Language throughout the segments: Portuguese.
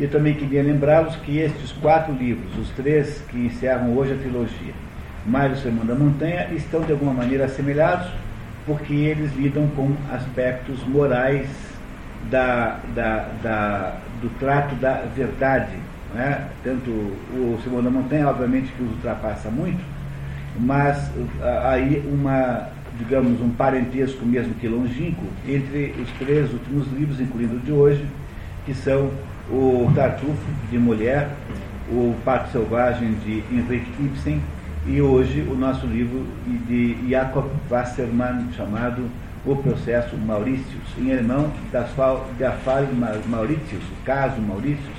E também queria lembrá-los que estes quatro livros, os três que encerram hoje a trilogia, mais o Sermão da Montanha, estão de alguma maneira assemelhados, porque eles lidam com aspectos morais da, da, da, do trato da verdade. Né? Tanto o Sermão da Montanha, obviamente, que os ultrapassa muito, mas aí uma, digamos, um parentesco mesmo que longínquo entre os três últimos livros, incluindo o de hoje, que são o Tartufo, de Mulher, o Pato Selvagem, de Henrik Ibsen, e hoje o nosso livro de Jakob Wassermann, chamado O Processo Maurícios, em alemão, das Der Fall Mauritius, o caso Maurícios,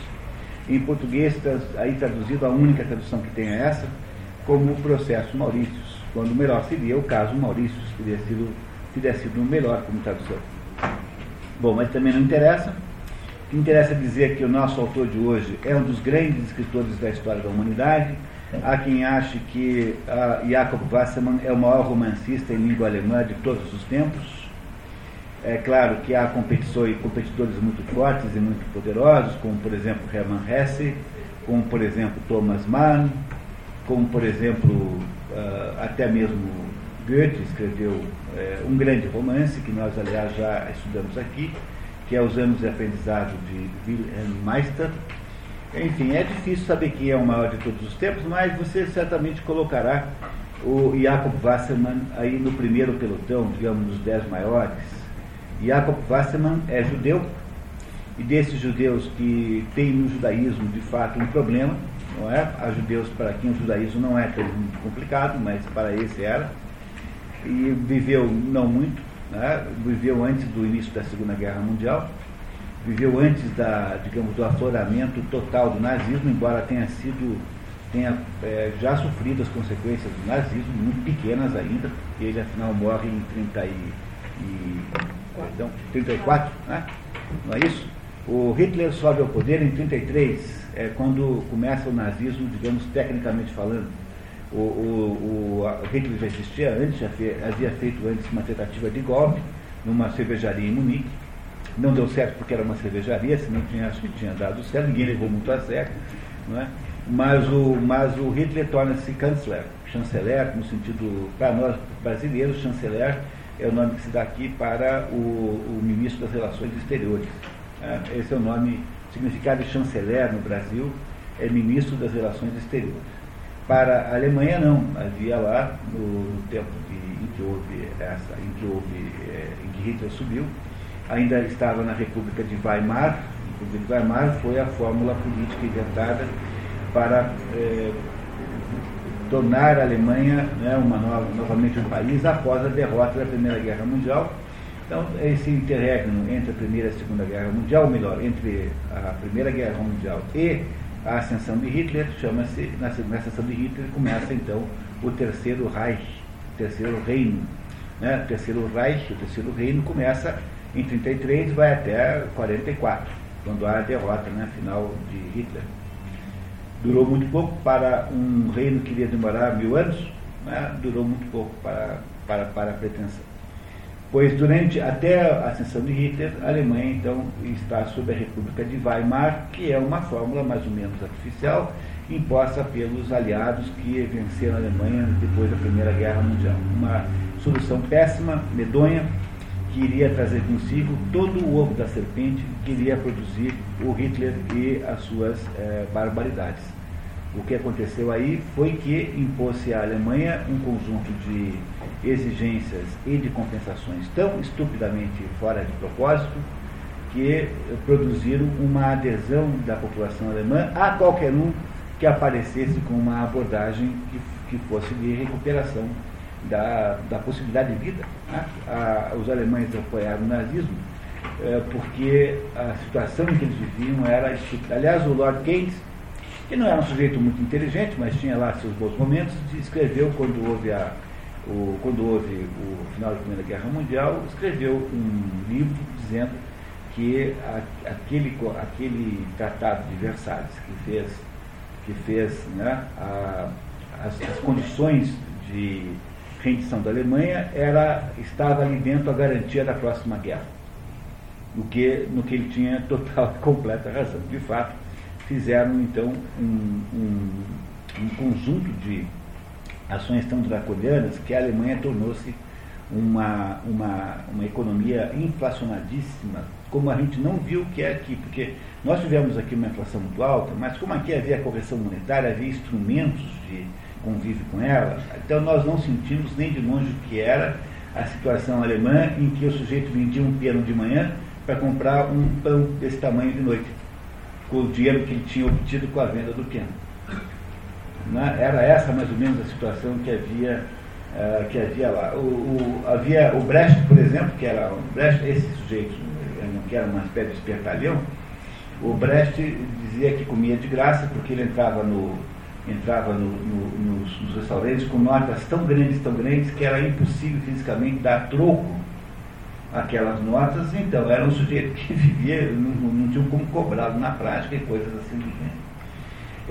em português, aí traduzido, a única tradução que tem é essa, como o processo Maurícios, quando melhor seria o caso Maurícios, teria sido, teria sido melhor como tradução. Bom, mas também não interessa. Interessa dizer que o nosso autor de hoje é um dos grandes escritores da história da humanidade, Há quem ache que uh, Jakob Wassermann é o maior romancista em língua alemã de todos os tempos. É claro que há competidores, muito fortes e muito poderosos, como por exemplo Hermann Hesse, como por exemplo Thomas Mann, como por exemplo uh, até mesmo Goethe escreveu uh, um grande romance que nós aliás já estudamos aqui, que é Os Anos de Aprendizado de Wilhelm Meister enfim, é difícil saber quem é o maior de todos os tempos, mas você certamente colocará o Jacob Wassermann aí no primeiro pelotão, digamos, dos dez maiores. Jacob Wassermann é judeu, e desses judeus que têm no judaísmo, de fato, um problema, não é? Há judeus para quem o judaísmo não é tão complicado, mas para esse era. E viveu não muito, né? viveu antes do início da Segunda Guerra Mundial viveu antes da, digamos, do afloramento total do nazismo, embora tenha sido, tenha é, já sofrido as consequências do nazismo, muito pequenas ainda, porque ele afinal morre em 30 e, e, perdão, 34, né? não é isso? O Hitler sobe ao poder em 33, é, quando começa o nazismo, digamos, tecnicamente falando. O, o, o Hitler já existia antes, já havia feito antes uma tentativa de golpe numa cervejaria em Munique, não deu certo porque era uma cervejaria, senão tinha, acho que tinha dado certo, ninguém levou muito a sério. Não é? mas, o, mas o Hitler torna-se chanceler, chanceler no sentido, para nós brasileiros, chanceler é o nome que se dá aqui para o, o ministro das Relações Exteriores. É, esse é o nome, significado de chanceler no Brasil é ministro das Relações Exteriores. Para a Alemanha não, havia lá no, tempo de, em que houve essa, em que houve, é, em que Hitler subiu, ainda estava na República de Weimar. De Weimar foi a fórmula política inventada para é, tornar a Alemanha né, uma nova, novamente um país após a derrota da Primeira Guerra Mundial. Então, esse interregno entre a Primeira e a Segunda Guerra Mundial, ou melhor, entre a Primeira Guerra Mundial e a ascensão de Hitler, chama-se, na, ascensão de Hitler, começa então o Terceiro Reich, o Terceiro Reino. Né? O Terceiro Reich, o Terceiro Reino, começa em 33 vai até 44, quando há a derrota né, final de Hitler. Durou muito pouco para um reino que iria demorar mil anos, né, durou muito pouco para, para, para a pretensão. Pois durante até a ascensão de Hitler, a Alemanha então está sob a República de Weimar, que é uma fórmula mais ou menos artificial, imposta pelos aliados que venceram a Alemanha depois da Primeira Guerra Mundial. Uma solução péssima, medonha, que iria trazer consigo todo o ovo da serpente que iria produzir o Hitler e as suas é, barbaridades. O que aconteceu aí foi que impôs-se à Alemanha um conjunto de exigências e de compensações tão estupidamente fora de propósito que produziram uma adesão da população alemã a qualquer um que aparecesse com uma abordagem que, que fosse de recuperação da, da possibilidade de vida. A, os alemães apoiaram o nazismo é, porque a situação em que eles viviam era estúpida. Aliás, o Lord Keynes, que não era um sujeito muito inteligente, mas tinha lá seus bons momentos, escreveu quando houve, a, o, quando houve o final da Primeira Guerra Mundial, escreveu um livro dizendo que a, aquele, aquele tratado de Versalhes que fez, que fez né, a, as, as condições de rendição da Alemanha era, estava ali dentro a garantia da próxima guerra. No que, no que ele tinha total e completa razão. De fato, fizeram então um, um, um conjunto de ações tão draconianas que a Alemanha tornou-se uma, uma, uma economia inflacionadíssima, como a gente não viu que é aqui, porque nós tivemos aqui uma inflação muito alta, mas como aqui havia correção monetária, havia instrumentos de convívio com ela, então nós não sentimos nem de longe o que era a situação alemã em que o sujeito vendia um piano de manhã para comprar um pão desse tamanho de noite, com o dinheiro que ele tinha obtido com a venda do piano. Né? Era essa mais ou menos a situação que havia, uh, que havia lá. O, o, havia o Brecht, por exemplo, que era Brecht, esse sujeito, que era uma espécie de espertalhão, o Brecht dizia que comia de graça porque ele entrava no, entrava no, no, nos, nos, restaurantes com notas tão grandes, tão grandes, que era impossível fisicamente dar troco aquelas notas, então era um sujeito que vivia, não, não tinha como cobrá-lo na prática e coisas assim do gênero.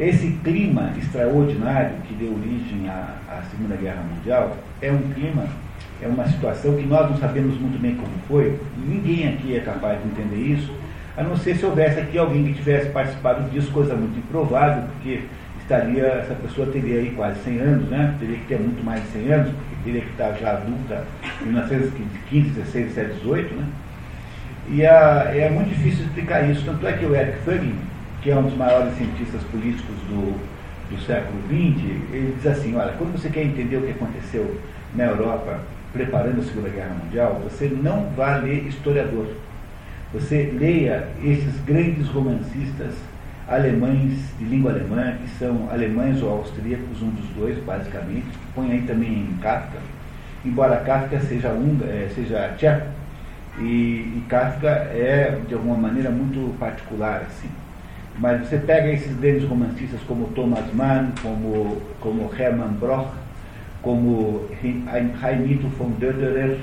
Esse clima extraordinário que deu origem à, à, Segunda Guerra Mundial é um clima, é uma situação que nós não sabemos muito bem como foi, ninguém aqui é capaz de entender isso, a não ser se houvesse aqui alguém que tivesse participado disso, coisa muito improvável, porque estaria, essa pessoa teria aí quase 100 anos, né? teria que ter muito mais de 100 anos, porque teria que estar já adulta em 1915, 16, 17, 18, né? E a, é muito difícil explicar isso, tanto é que o Eric Fagin, que é um dos maiores cientistas políticos do, do século XX, ele diz assim, olha, quando você quer entender o que aconteceu na Europa preparando a Segunda Guerra Mundial, você não vai ler historiador. Você leia esses grandes romancistas alemães de língua alemã, que são alemães ou austríacos, um dos dois, basicamente. Põe aí também Kafka, embora Kafka seja, um, é, seja tcheco, e, e Kafka é, de alguma maneira, muito particular, assim. Mas você pega esses grandes romancistas como Thomas Mann, como, como Hermann Broch, como Heimito von Döderer,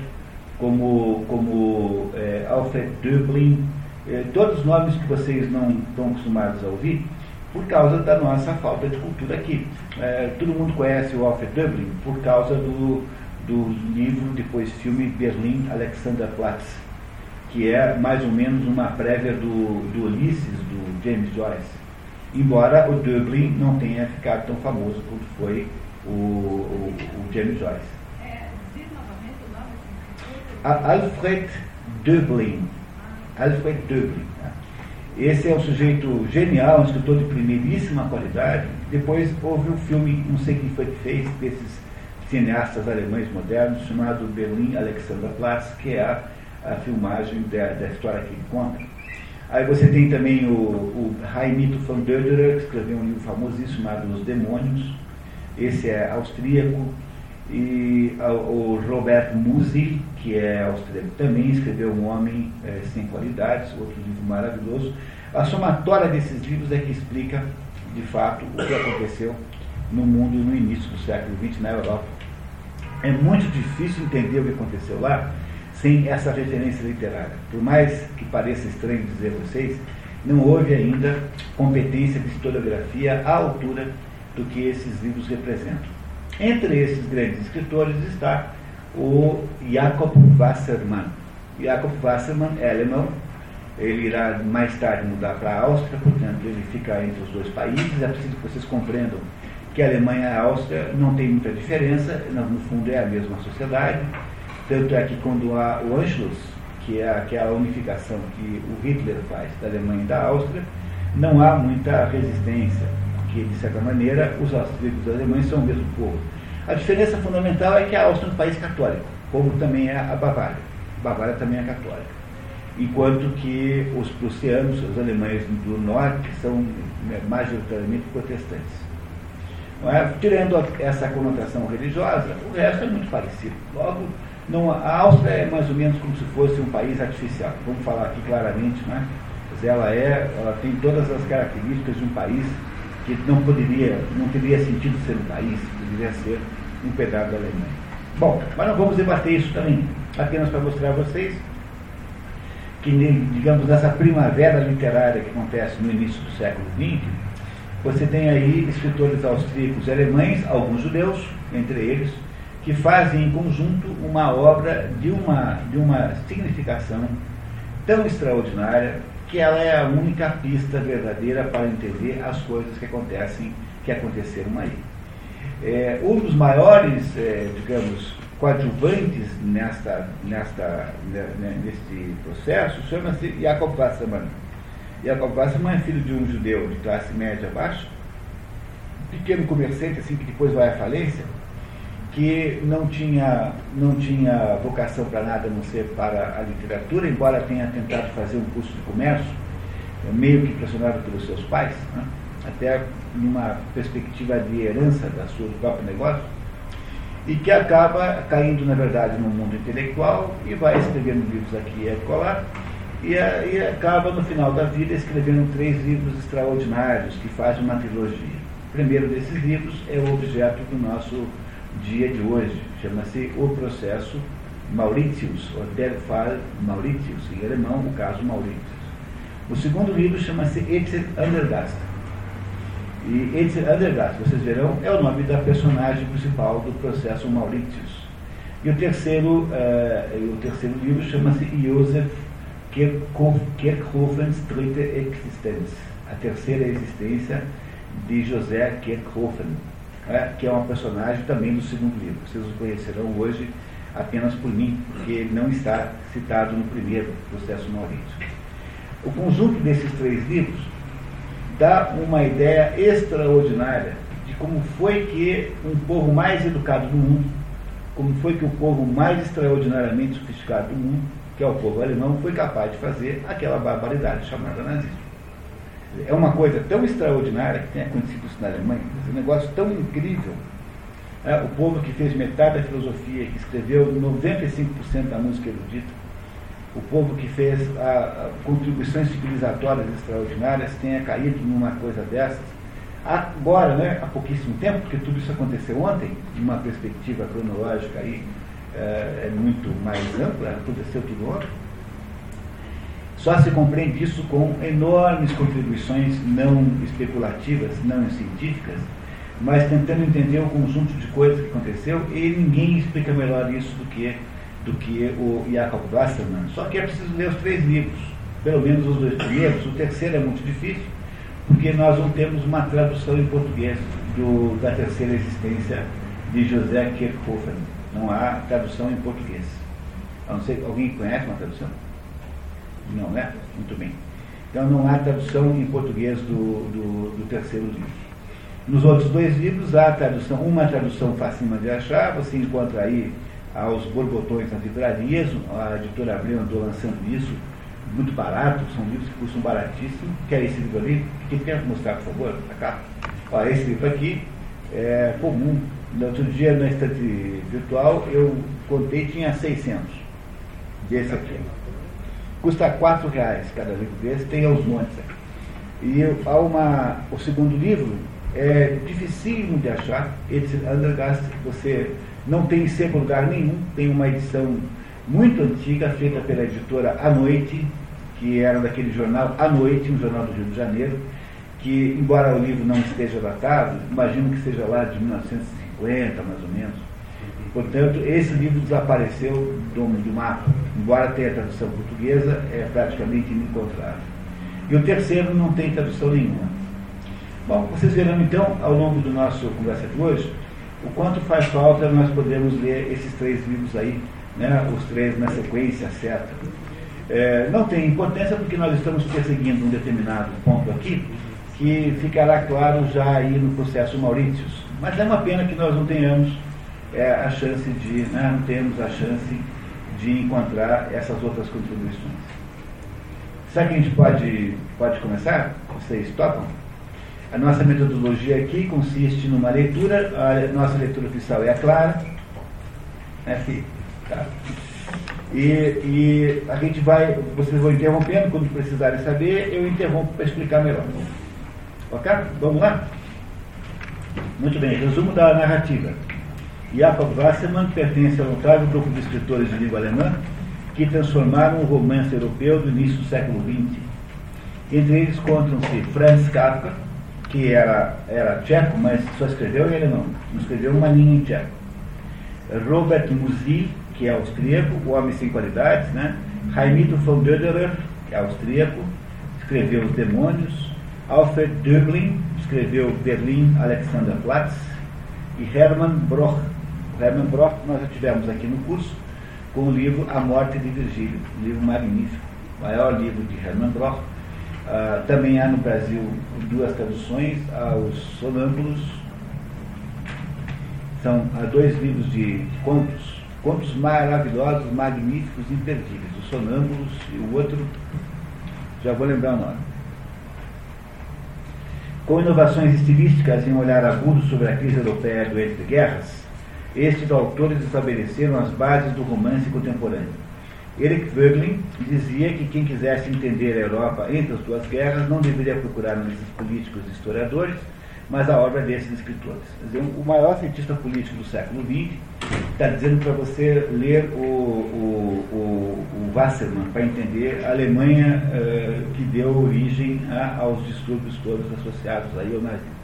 como, como é, Alfred Döblin, é, todos os nomes que vocês não estão acostumados a ouvir, por causa da nossa falta de cultura aqui. É, todo mundo conhece o Alfred Döblin por causa do, do livro, depois filme Berlim Alexanderplatz, que é mais ou menos uma prévia do, do Ulisses, do James Joyce. Embora o Dublin não tenha ficado tão famoso quanto foi o, o, o James Joyce. É, Alfred Dublin. Alfred Dublin. Né? Esse é um sujeito genial, um escritor de primeiríssima qualidade. Depois houve um filme, não sei quem foi que fez, desses cineastas alemães modernos, chamado Berlim Alexanderplatz, que é a a filmagem da, da história que ele conta. Aí você tem também o, o Raimito van Döderer, que escreveu um livro famosíssimo chamado Os Demônios. Esse é austríaco. E o Robert Musil, que é austríaco também, escreveu Um Homem é, Sem Qualidades, outro livro maravilhoso. A somatória desses livros é que explica, de fato, o que aconteceu no mundo no início do século XX na Europa. É muito difícil entender o que aconteceu lá, sem essa referência literária. Por mais que pareça estranho dizer a vocês, não houve ainda competência de historiografia à altura do que esses livros representam. Entre esses grandes escritores está o Jakob Wassermann. Jakob Wassermann é alemão, ele irá mais tarde mudar para a Áustria, portanto ele fica entre os dois países. É preciso que vocês compreendam que a Alemanha e a Áustria não tem muita diferença, no fundo é a mesma sociedade. Tanto é que quando há o Anschluss, que é aquela unificação que o Hitler faz da Alemanha e da Áustria, não há muita resistência, porque, de certa maneira, os austríacos e os alemães são o mesmo povo. A diferença fundamental é que a Áustria é um país católico, como também é a Bavária. A Bavária também é católica. Enquanto que os prussianos, os alemães do norte, são né, majoritariamente protestantes. É? Tirando essa conotação religiosa, o resto é muito parecido. Logo, não, a Áustria é mais ou menos como se fosse um país artificial. Vamos falar aqui claramente, né? Mas ela é, ela tem todas as características de um país que não poderia, não teria sentido ser um país, deveria ser um pedaço da Alemanha. Bom, mas não vamos debater isso também, apenas para mostrar a vocês que, digamos, nessa primavera literária que acontece no início do século XX, você tem aí escritores austríacos e alemães, alguns judeus, entre eles, que fazem em conjunto uma obra de uma, de uma significação tão extraordinária que ela é a única pista verdadeira para entender as coisas que acontecem, que aconteceram aí. É, um dos maiores, é, digamos, coadjuvantes nesta, nesta, né, né, neste processo chama-se Jacob Wasserman. Jacob Wasserman é filho de um judeu de classe média baixa, pequeno comerciante, assim, que depois vai à falência, que não tinha, não tinha vocação para nada a não ser para a literatura, embora tenha tentado fazer um curso de comércio, meio que pressionado pelos seus pais, né? até numa perspectiva de herança da sua, do próprio negócio, e que acaba caindo, na verdade, no mundo intelectual e vai escrevendo livros aqui e acolá, e, e acaba, no final da vida, escrevendo três livros extraordinários que fazem uma trilogia. O primeiro desses livros é o objeto do nosso dia de hoje. Chama-se O Processo Mauritius, ou Der Fall Mauritius, em alemão, o caso Mauritius. O segundo livro chama-se Etzel Andergast. E Etzel Andergast, vocês verão, é o nome da personagem principal do processo Mauritius. E o terceiro, uh, o terceiro livro chama-se Josef Kirchhoffens Dritte Existenz, a terceira existência de José Kirchhoffen é, que é uma personagem também do segundo livro. Vocês o conhecerão hoje apenas por mim, porque ele não está citado no primeiro processo Maurício. O conjunto desses três livros dá uma ideia extraordinária de como foi que um povo mais educado do mundo, como foi que o povo mais extraordinariamente sofisticado do mundo, que é o povo alemão, foi capaz de fazer aquela barbaridade chamada nazismo é uma coisa tão extraordinária que tem acontecido isso na Alemanha, um negócio tão incrível. É, o povo que fez metade da filosofia, que escreveu 95% da música erudita, o povo que fez a, a contribuições civilizatórias extraordinárias tenha caído numa coisa dessas. Agora, né, há pouquíssimo tempo, porque tudo isso aconteceu ontem, de uma perspectiva cronológica aí, é, é muito mais ampla, aconteceu tudo ontem só se compreende isso com enormes contribuições não especulativas, não científicas, mas tentando entender o conjunto de coisas que aconteceu, e ninguém explica melhor isso do que, do que o Jacob Wasserman. Só que é preciso ler os três livros, pelo menos os dois primeiros. O terceiro é muito difícil, porque nós não temos uma tradução em português do, da terceira existência de José Kierkegaard. Não há tradução em português. A não ser, alguém conhece uma tradução? Não, né? Muito bem. Então não há tradução em português do, do, do terceiro livro. Nos outros dois livros há tradução, uma tradução facilmente de achar, você encontra aí aos borbotões nas livrarias, a editora Abreu andou lançando isso, muito barato, são livros que custam baratíssimo. Quer esse livro ali? Quem quer mostrar, por favor? A capa. Ó, esse livro aqui é comum. No outro dia, na estante virtual, eu contei, tinha 600 desse aqui. Custa quatro reais cada livro desse, tem aos montes. E há uma, o segundo livro é dificílimo de achar. Esse Andergast você não tem em segundo lugar nenhum. Tem uma edição muito antiga, feita pela editora À Noite, que era daquele jornal À Noite, um jornal do Rio de Janeiro, que, embora o livro não esteja datado, imagino que seja lá de 1950, mais ou menos, Portanto, esse livro desapareceu do, do mapa, embora tenha tradução portuguesa, é praticamente inencontrável. E o terceiro não tem tradução nenhuma. Bom, vocês verão então, ao longo do nosso conversa de hoje, o quanto faz falta nós podemos ler esses três livros aí, né, os três na sequência certa. É, não tem importância porque nós estamos perseguindo um determinado ponto aqui, que ficará claro já aí no processo Maurícios. Mas é uma pena que nós não tenhamos é a chance de, né, não temos a chance de encontrar essas outras contribuições. Será que a gente pode, pode começar? Vocês topam? A nossa metodologia aqui consiste numa leitura, a nossa leitura oficial é clara, né, filho? Tá. E, e, a gente vai, vocês vão interrompendo quando precisarem saber, eu interrompo para explicar melhor. Ok? Vamos lá? Muito bem, resumo da narrativa. Jakob Wassermann pertence ao notável grupo de escritores de língua alemã que transformaram o romance europeu do início do século XX. Entre eles encontram-se Franz Kafka, que era, era tcheco, mas só escreveu em alemão, não escreveu uma linha em tcheco. Robert Musil, que é austríaco, o homem sem qualidades, né? Raimito von Döderer, que é austríaco, escreveu Os Demônios, Alfred Döblin escreveu Berlim Alexanderplatz e Hermann Broch. Hermann Broch nós já tivemos aqui no curso com o livro A Morte de Virgílio, um livro magnífico, maior livro de Hermann Broch. Uh, também há no Brasil duas traduções, aos Sonâmbulos. São uh, dois livros de contos, contos maravilhosos, magníficos, imperdíveis. Os Sonâmbulos e o outro, já vou lembrar o nome. Com inovações estilísticas e um olhar agudo sobre a crise europeia do entre guerras, estes autores estabeleceram as bases do romance contemporâneo. Eric Voegelin dizia que quem quisesse entender a Europa entre as duas guerras não deveria procurar nesses políticos e historiadores, mas a obra desses escritores. Dizer, o maior cientista político do século XX está dizendo para você ler o, o, o, o Wassermann para entender a Alemanha uh, que deu origem a, aos distúrbios todos associados aí ao nazismo.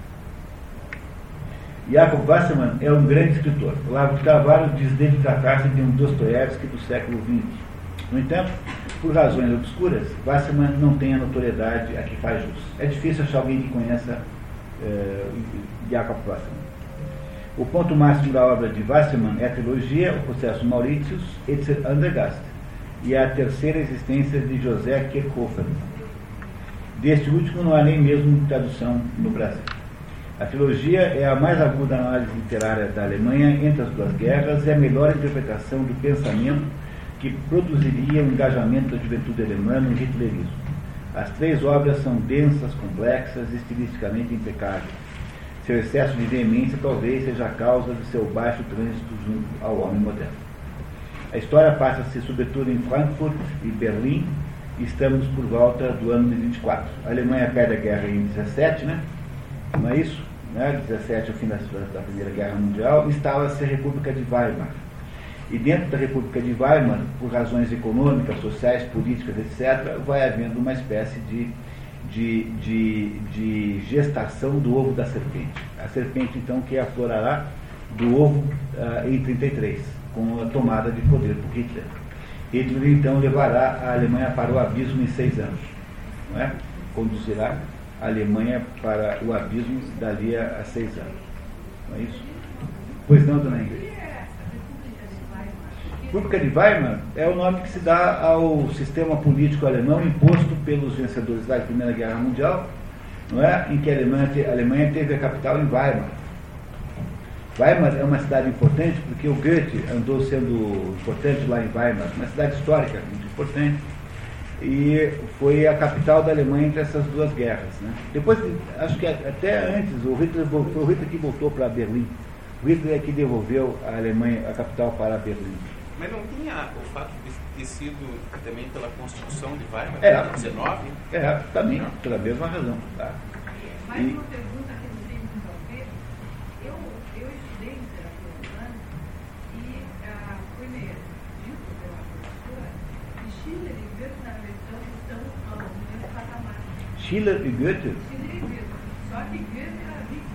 Jacob Wassermann é um grande escritor. Olavo de Carvalho diz dele tratar-se de um Dostoiévski do século XX. No entanto, por razões obscuras, Wassermann não tem a notoriedade a que faz jus. É difícil achar alguém que conheça uh, Jacob Wassermann. O ponto máximo da obra de Wassermann é a trilogia O Processo Mauritius, Etzer Andergast, e a terceira existência de José Kierkegaard. Deste último não há nem mesmo tradução no Brasil. A trilogia é a mais aguda análise literária da Alemanha entre as duas guerras e a melhor interpretação do pensamento que produziria o engajamento da juventude alemã no hitlerismo. As três obras são densas, complexas e estilisticamente impecáveis. Seu excesso de veemência talvez seja a causa de seu baixo trânsito junto ao homem moderno. A história passa-se sobretudo em Frankfurt e Berlim, estamos por volta do ano de 24. A Alemanha perde a guerra em 17, né? Não é isso? Né? 17 é o fim da, da Primeira Guerra Mundial, instala-se a República de Weimar. E dentro da República de Weimar, por razões econômicas, sociais, políticas, etc., vai havendo uma espécie de, de, de, de gestação do ovo da serpente. A serpente, então, que aflorará do ovo uh, em 33, com a tomada de poder por Hitler. Hitler, então, levará a Alemanha para o abismo em seis anos. Não é? Conduzirá a Alemanha para o abismo dali a, a seis anos. Não é isso? Pois não, dona Ingrid? República de Weimar é o nome que se dá ao sistema político alemão imposto pelos vencedores da Primeira Guerra Mundial, não é? em que a Alemanha, a Alemanha teve a capital em Weimar. Weimar é uma cidade importante porque o Goethe andou sendo importante lá em Weimar, uma cidade histórica muito importante, e foi a capital da Alemanha entre essas duas guerras. Né? Depois, acho que até antes, o Hitler, foi o Hitler que voltou para Berlim. O Hitler é que devolveu a Alemanha, a capital para Berlim. Mas não tinha o fato de ter sido também pela construção de Weimar, é, 19? É, também, pela mesma razão. Tá? Mais uma pergunta que não tem muito a ver. Eu, eu estudei literatura humana e ah, foi me dito pela professora que Schiller e Goethe, na verdade, estão ao mesmo patamar. Schiller e Goethe? Só que Goethe era rico.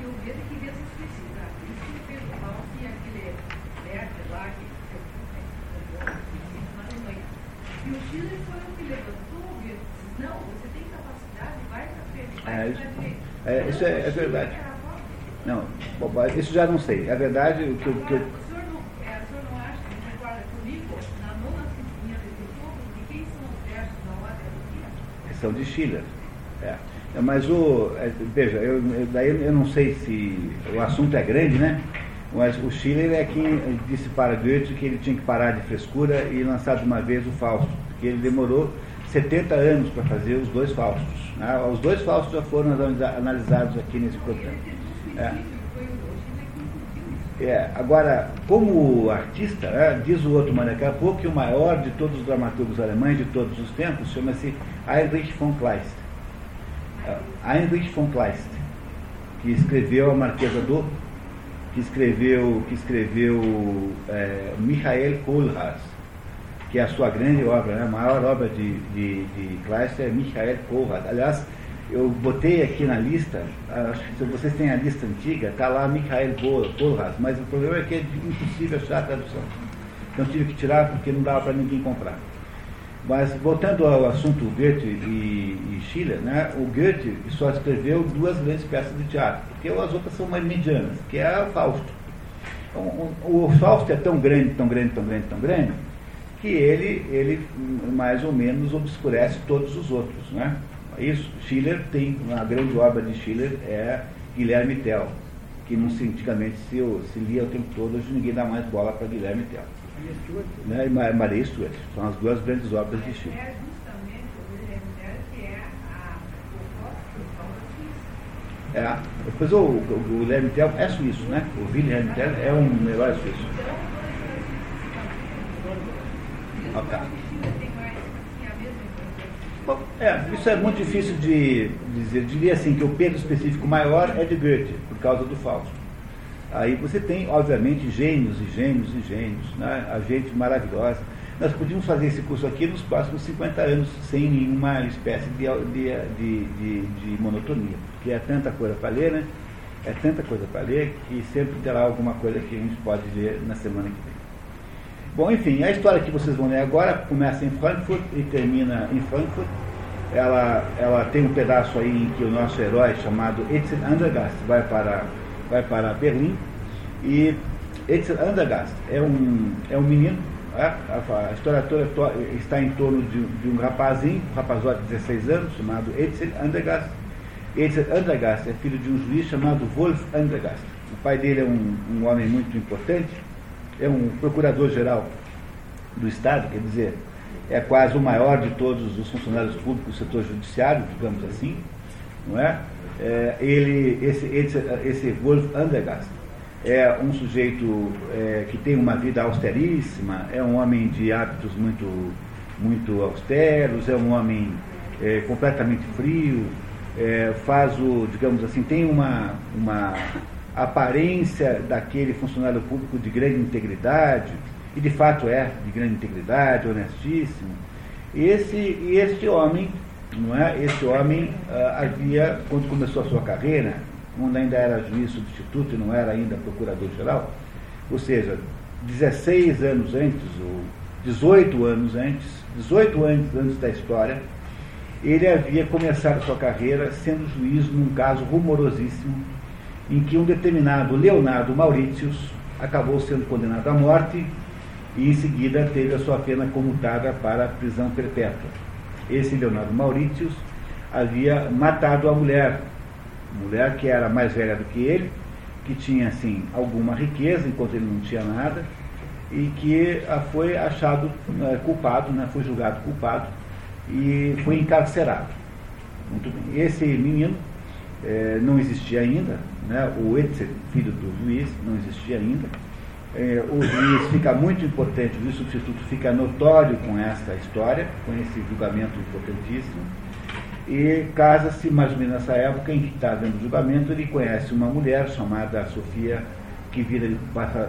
E o Goethe queria se suicidar. Por isso que ele fez o mal e aquele Werther lá, que na Alemanha. E o Schiller foi o que levantou o Goethe. Disse, Não, você tem capacidade, vai para frente, vai É, para isso- frente. é, isso é- é verdade. Não, bobagem, isso já não sei. A verdade, o que, eu- que eu, Agora, o senhor não, é, o senhor não acha que concorda comigo na nona sinfonia de Beethoven de quem são os versos da ordem do dia? são de Schiller. É. É, Mas o. é, Veja, eu, daí eu não sei se o assunto é grande, né? Mas o Schiller é quem disse para Goethe que ele tinha que parar de frescura e lançar de uma vez o Fausto, porque ele demorou 70 anos para fazer os dois Faustos. né? Os dois Faustos já foram analisa- analisados aqui nesse programa. É. Foi o Schiller que incluiu isso. É, agora, como artista, né, diz o outro daqui a pouco que o maior de todos os dramaturgos alemães de todos os tempos chama-se Heinrich von Kleist. É, Heinrich von Kleist, que escreveu a Marquesa do, que escreveu, que escreveu é, Michael Kohlhaas, que é a sua grande obra, né, a maior obra de, de, de Kleist é Michael Kohlhaas. Aliás, eu botei aqui na lista, acho que se vocês têm a lista antiga, está lá Michael Kohlhaas, mas o problema é que é impossível achar a tradução. Então tive que tirar porque não dava para ninguém comprar. Mas, voltando ao assunto Goethe e, e Schiller, né, o Goethe só escreveu duas grandes peças de teatro, porque as outras são mais medianas, que é o Fausto. O, o, o Fausto é tão grande, tão grande, tão grande, tão grande, que ele, ele mais ou menos obscurece todos os outros. Né? Isso, Schiller tem, uma grande obra de Schiller é Guilherme Tell, que não se, antigamente se, se lia o tempo todo, hoje ninguém dá mais bola para Guilherme Tell. Né? E Maria Stuart, são as duas grandes obras de Schiller. É justamente o Wilhelm Tell que é a, o É, depois o, o, o Guilherme Tell é suíço, né? O Wilhelm Tell é um herói suíço. Ok. É, isso é muito difícil de dizer. Eu diria assim que o peso específico maior é de Goethe, por causa do Fausto. Aí você tem, obviamente, gênios e gênios e gênios, né? a gente maravilhosa. Nós podíamos fazer esse curso aqui nos próximos 50 anos sem nenhuma espécie de, de, de, de, de monotonia, porque é tanta coisa para ler, né? É tanta coisa para ler que sempre terá alguma coisa que a gente pode ler na semana que vem. Bom, enfim, a história que vocês vão ler agora começa em Frankfurt e termina em Frankfurt. Ela, ela tem um pedaço aí em que o nosso herói, chamado Etzel Andergast, vai para vai para Berlim e Etzel Andergast é um, é um menino, é, a, história toda está em torno de, de um rapazinho, um rapazote de 16 anos, chamado Etzel Andergast. Etzel Andergast é filho de um juiz chamado Wolf Andergast. O pai dele é um, um homem muito importante, é um procurador-geral do Estado, quer dizer, é quase o maior de todos os funcionários públicos do setor judiciário, digamos assim, não é? é, ele, esse, esse, esse Wolf Andergast é um sujeito é, que tem uma vida austeríssima, é um homem de hábitos muito, muito austeros, é um homem é, completamente frio, é, faz o, digamos assim, tem uma, uma aparência daquele funcionário público de grande integridade, e de fato é de grande integridade, honestíssimo. Esse, e este homem não é? Esse homem uh, havia, quando começou a sua carreira, quando ainda era juiz substituto e não era ainda procurador-geral, ou seja, 16 anos antes, ou 18 anos antes, 18 anos antes da história, ele havia começado a sua carreira sendo juiz num caso rumorosíssimo, em que um determinado Leonardo Mauritius acabou sendo condenado à morte e em seguida teve a sua pena comutada para prisão perpétua esse Leonardo Mauritius havia matado a mulher, mulher que era mais velha do que ele, que tinha assim alguma riqueza enquanto ele não tinha nada e que foi achado né, culpado, né, foi julgado culpado e foi encarcerado. Muito bem. Esse menino é, não existia ainda, né, o Etzel, filho do juiz, não existia ainda é, o juiz fica muito importante, o juiz substituto fica notório com essa história, com esse julgamento importantíssimo, e casa-se mais ou menos nessa época em que está dando julgamento, ele conhece uma mulher chamada Sofia, que vira,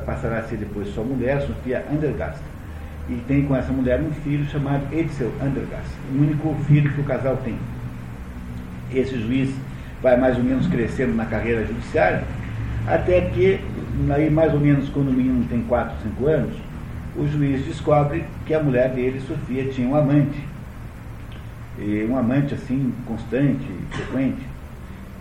passará a ser depois sua mulher, Sofia Andergast. E tem com essa mulher um filho chamado Edsel Andergast, o único filho que o casal tem. Esse juiz vai mais ou menos crescendo na carreira judiciária, até que aí mais ou menos quando o menino tem 4, 5 anos, o juiz descobre que a mulher dele, Sofia, tinha um amante. E um amante assim, constante, frequente.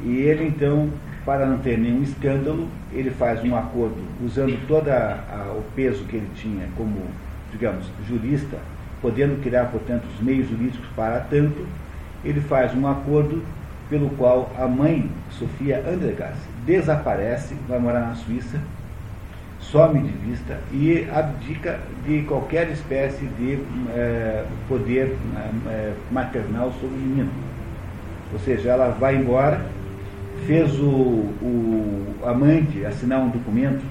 E ele então, para não ter nenhum escândalo, ele faz um acordo, usando todo o peso que ele tinha como, digamos, jurista, podendo criar, portanto, os meios jurídicos para tanto, ele faz um acordo pelo qual a mãe, Sofia Andergast, desaparece, vai morar na Suíça, some de vista e abdica de qualquer espécie de é, poder é, maternal sobre o menino. Ou seja, ela vai embora, fez o, o amante assinar um documento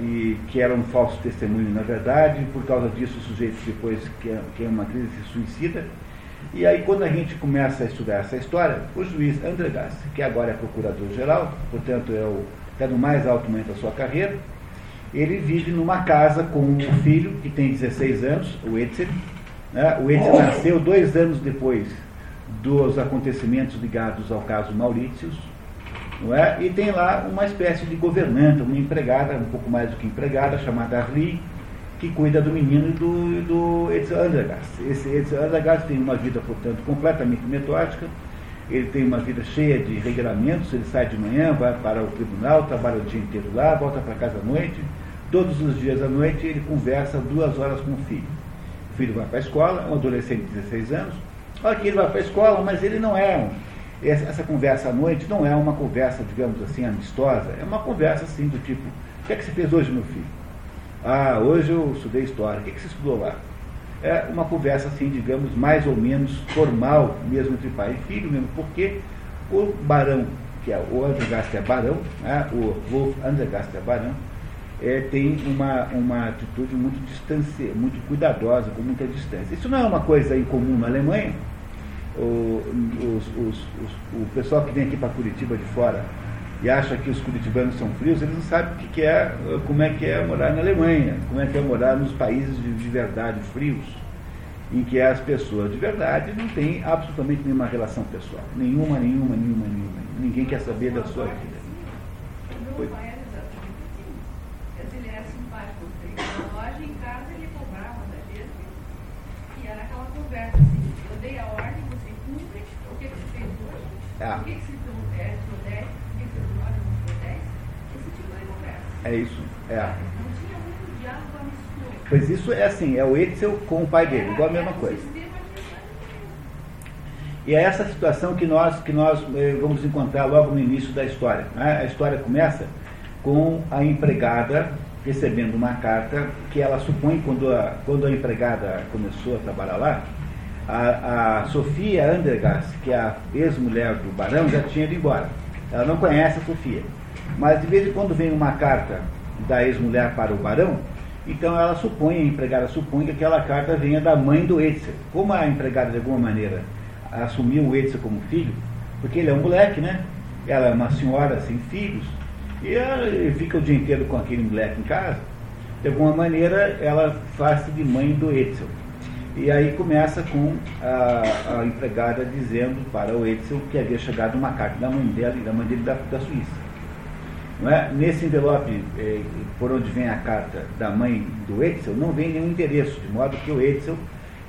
e que era um falso testemunho na verdade, por causa disso o sujeito depois que é, que é uma crise se suicida e aí, quando a gente começa a estudar essa história, o juiz Andregast, que agora é procurador-geral, portanto é o está no mais alto momento da sua carreira, ele vive numa casa com um filho que tem 16 anos, o Etzel. Né? O Etzel nasceu dois anos depois dos acontecimentos ligados ao caso Maurícios, não é? e tem lá uma espécie de governanta, uma empregada, um pouco mais do que empregada, chamada Arli, que cuida do menino e do, do Edson Andergast. Esse Edson Andergast tem uma vida, portanto, completamente metódica, ele tem uma vida cheia de regramentos, ele sai de manhã, vai para o tribunal, trabalha o dia inteiro lá, volta para casa à noite, todos os dias à noite ele conversa duas horas com o filho. O filho vai para a escola, um adolescente de 16 anos, olha que ele vai para a escola, mas ele não é um, essa conversa à noite não é uma conversa, digamos assim, amistosa, é uma conversa assim do tipo, o que é que você fez hoje, meu filho? Ah, hoje eu estudei história. O que, que você estudou lá? É uma conversa assim, digamos, mais ou menos formal, mesmo entre pai e filho mesmo, porque o barão, que é o Andergast é barão, né, o Wolf é barão, é, tem uma, uma atitude muito distância, muito cuidadosa, com muita distância. Isso não é uma coisa incomum na Alemanha. O, os, os, os, o pessoal que vem aqui para Curitiba de fora e acha que os curitibanos são frios, eles não sabem o que é, como é que é morar na Alemanha, como é que é morar nos países de, de verdade frios, em que as pessoas de verdade não têm absolutamente nenhuma relação pessoal. Nenhuma, nenhuma, nenhuma, nenhuma. Ninguém quer saber da sua vida. Meu pai era exatamente assim. Ele era simpático. Na loja, em casa, ele cobrava da gente. E era aquela conversa assim. Eu dei a ordem, você cumpre. O que, que você fez hoje? Ah. O que, que você É isso. É. Pois isso é assim, é o Etzel com o pai dele, igual a mesma coisa. E é essa situação que nós, que nós eh, vamos encontrar logo no início da história. Né? A história começa com a empregada recebendo uma carta que ela supõe, quando a, quando a empregada começou a trabalhar lá, a, a Sofia Andergast, que é a ex-mulher do barão, já tinha ido embora. Ela não conhece a Sofia. Mas de vez em quando vem uma carta da ex-mulher para o barão, então ela supõe, a empregada supõe que aquela carta venha da mãe do Edson. Como a empregada de alguma maneira assumiu o Edson como filho, porque ele é um moleque, né? Ela é uma senhora sem filhos, e ela fica o dia inteiro com aquele moleque em casa, de alguma maneira ela faz-se de mãe do Edson. E aí começa com a, a, empregada dizendo para o Edson que havia chegado uma carta da mãe dela e da mãe dele da, da Suíça. Não é? Nesse envelope, eh, por onde vem a carta da mãe do Edson, não vem nenhum endereço, de modo que o Edson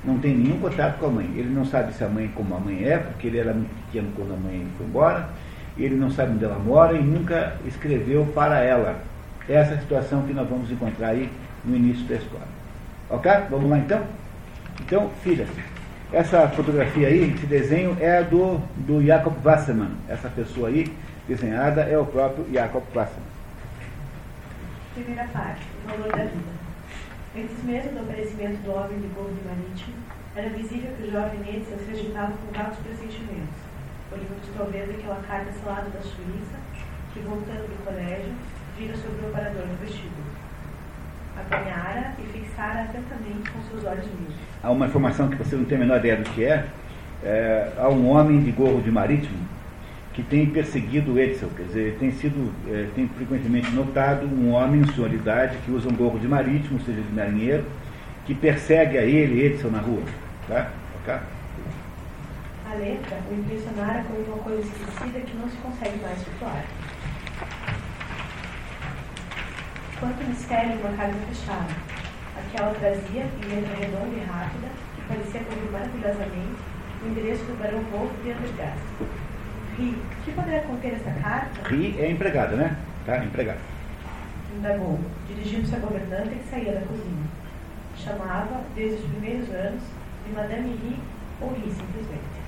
não tem nenhum contato com a mãe. Ele não sabe se a mãe como a mãe é, porque ele era muito pequeno quando a mãe foi embora, ele não sabe onde ela mora e nunca escreveu para ela. Essa é a situação que nós vamos encontrar aí no início da história. Ok? Vamos lá então? Então, filhas, essa fotografia aí, esse desenho é do, do Jacob Wassermann, essa pessoa aí desenhada é o próprio Jacob Klassemann. Primeira parte, o valor da vida. Antes mesmo do aparecimento do homem de gorro marítimo, era visível que o jovem Netzel se agitava com vários pressentimentos, oriundos talvez daquela carta selada da Suíça, que, voltando do colégio, vira sobre o operador no vestíbulo. Apanhara e fixara atentamente com seus olhos vivos. Há uma informação que você não tem a menor ideia do que é. é há um homem de gorro de marítimo que tem perseguido Edsel, quer dizer, tem sido, é, tem frequentemente notado um homem em sua idade que usa um gorro de marítimo, ou seja, de marinheiro, que persegue a ele, Edsel, na rua. Tá? Okay? A letra o impressionara como uma coisa esquecida que não se consegue mais situar. Quanto mistério uma carta fechada. Aquela trazia, em letra redonda e rápida, que parecia cobrir maravilhosamente, o endereço do barão Wolf de Andergast Ri, o que poderia conter essa carta? Ri é empregada, né? Tá, empregada. Indagou, dirigindo-se à governanta que saía da cozinha. Chamava, desde os primeiros anos, de Madame Ri ou Ri, simplesmente.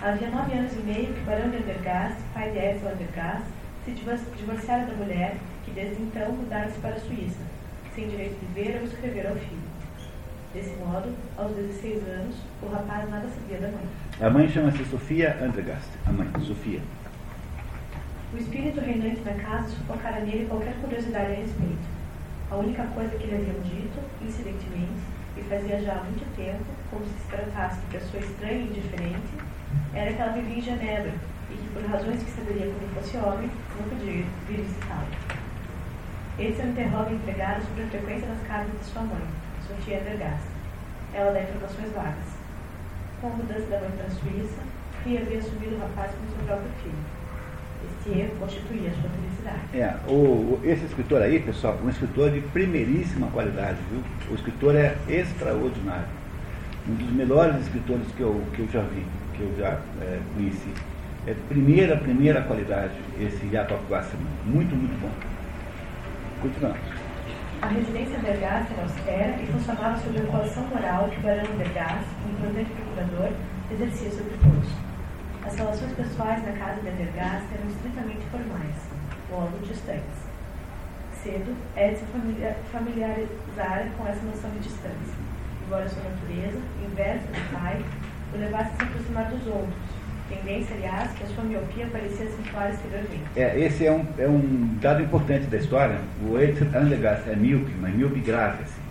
Havia nove anos e meio que Barão de Andergast, pai de Edsel Andergast, se divorciara da mulher que desde então mudara-se para a Suíça, sem direito de ver ou escrever ao filho. Desse modo, aos 16 anos, o rapaz nada sabia da mãe. A mãe chama-se Sofia Andregast, a mãe, Sofia. O espírito reinante da casa sufocara nele qualquer curiosidade a respeito. A única coisa que lhe haviam dito, incidentemente, e fazia já há muito tempo, como se se tratasse de pessoa estranha e indiferente, era que ela vivia em Genebra e que, por razões que saberia quando fosse homem, não podia vir visitá-lo. Esse o interroga empregado sobre a frequência das casas de sua mãe, Sofia Andergast. Ela dá informações vagas. Com a mudança da mãe para a Suíça, Ria havia assumido o rapaz como seu próprio filho. Este erro constituía a sua felicidade. É, o, esse escritor aí, pessoal, um escritor de primeiríssima qualidade, viu? O escritor é extraordinário. Um dos melhores escritores que eu, que eu já vi, que eu já é, conheci. É primeira, primeira qualidade esse Jacob Wasserman. Muito, muito bom. Continuamos. A residência Dergast era austera e funcionava sob a coação moral que o barão Dergast, um importante procurador, exercia sobre todos. As relações pessoais na casa de Dergast eram estritamente formais, logo distantes. Cedo, Edson familiarizara com essa noção de distância, embora sua natureza, inversa do pai, o levasse a se aproximar dos outros, tendência, aliás, que a sua miopia parecia acentuar exteriormente. É, esse é um, é um dado importante da história. O Edson Andergast é míope, mas míope grave. Assim.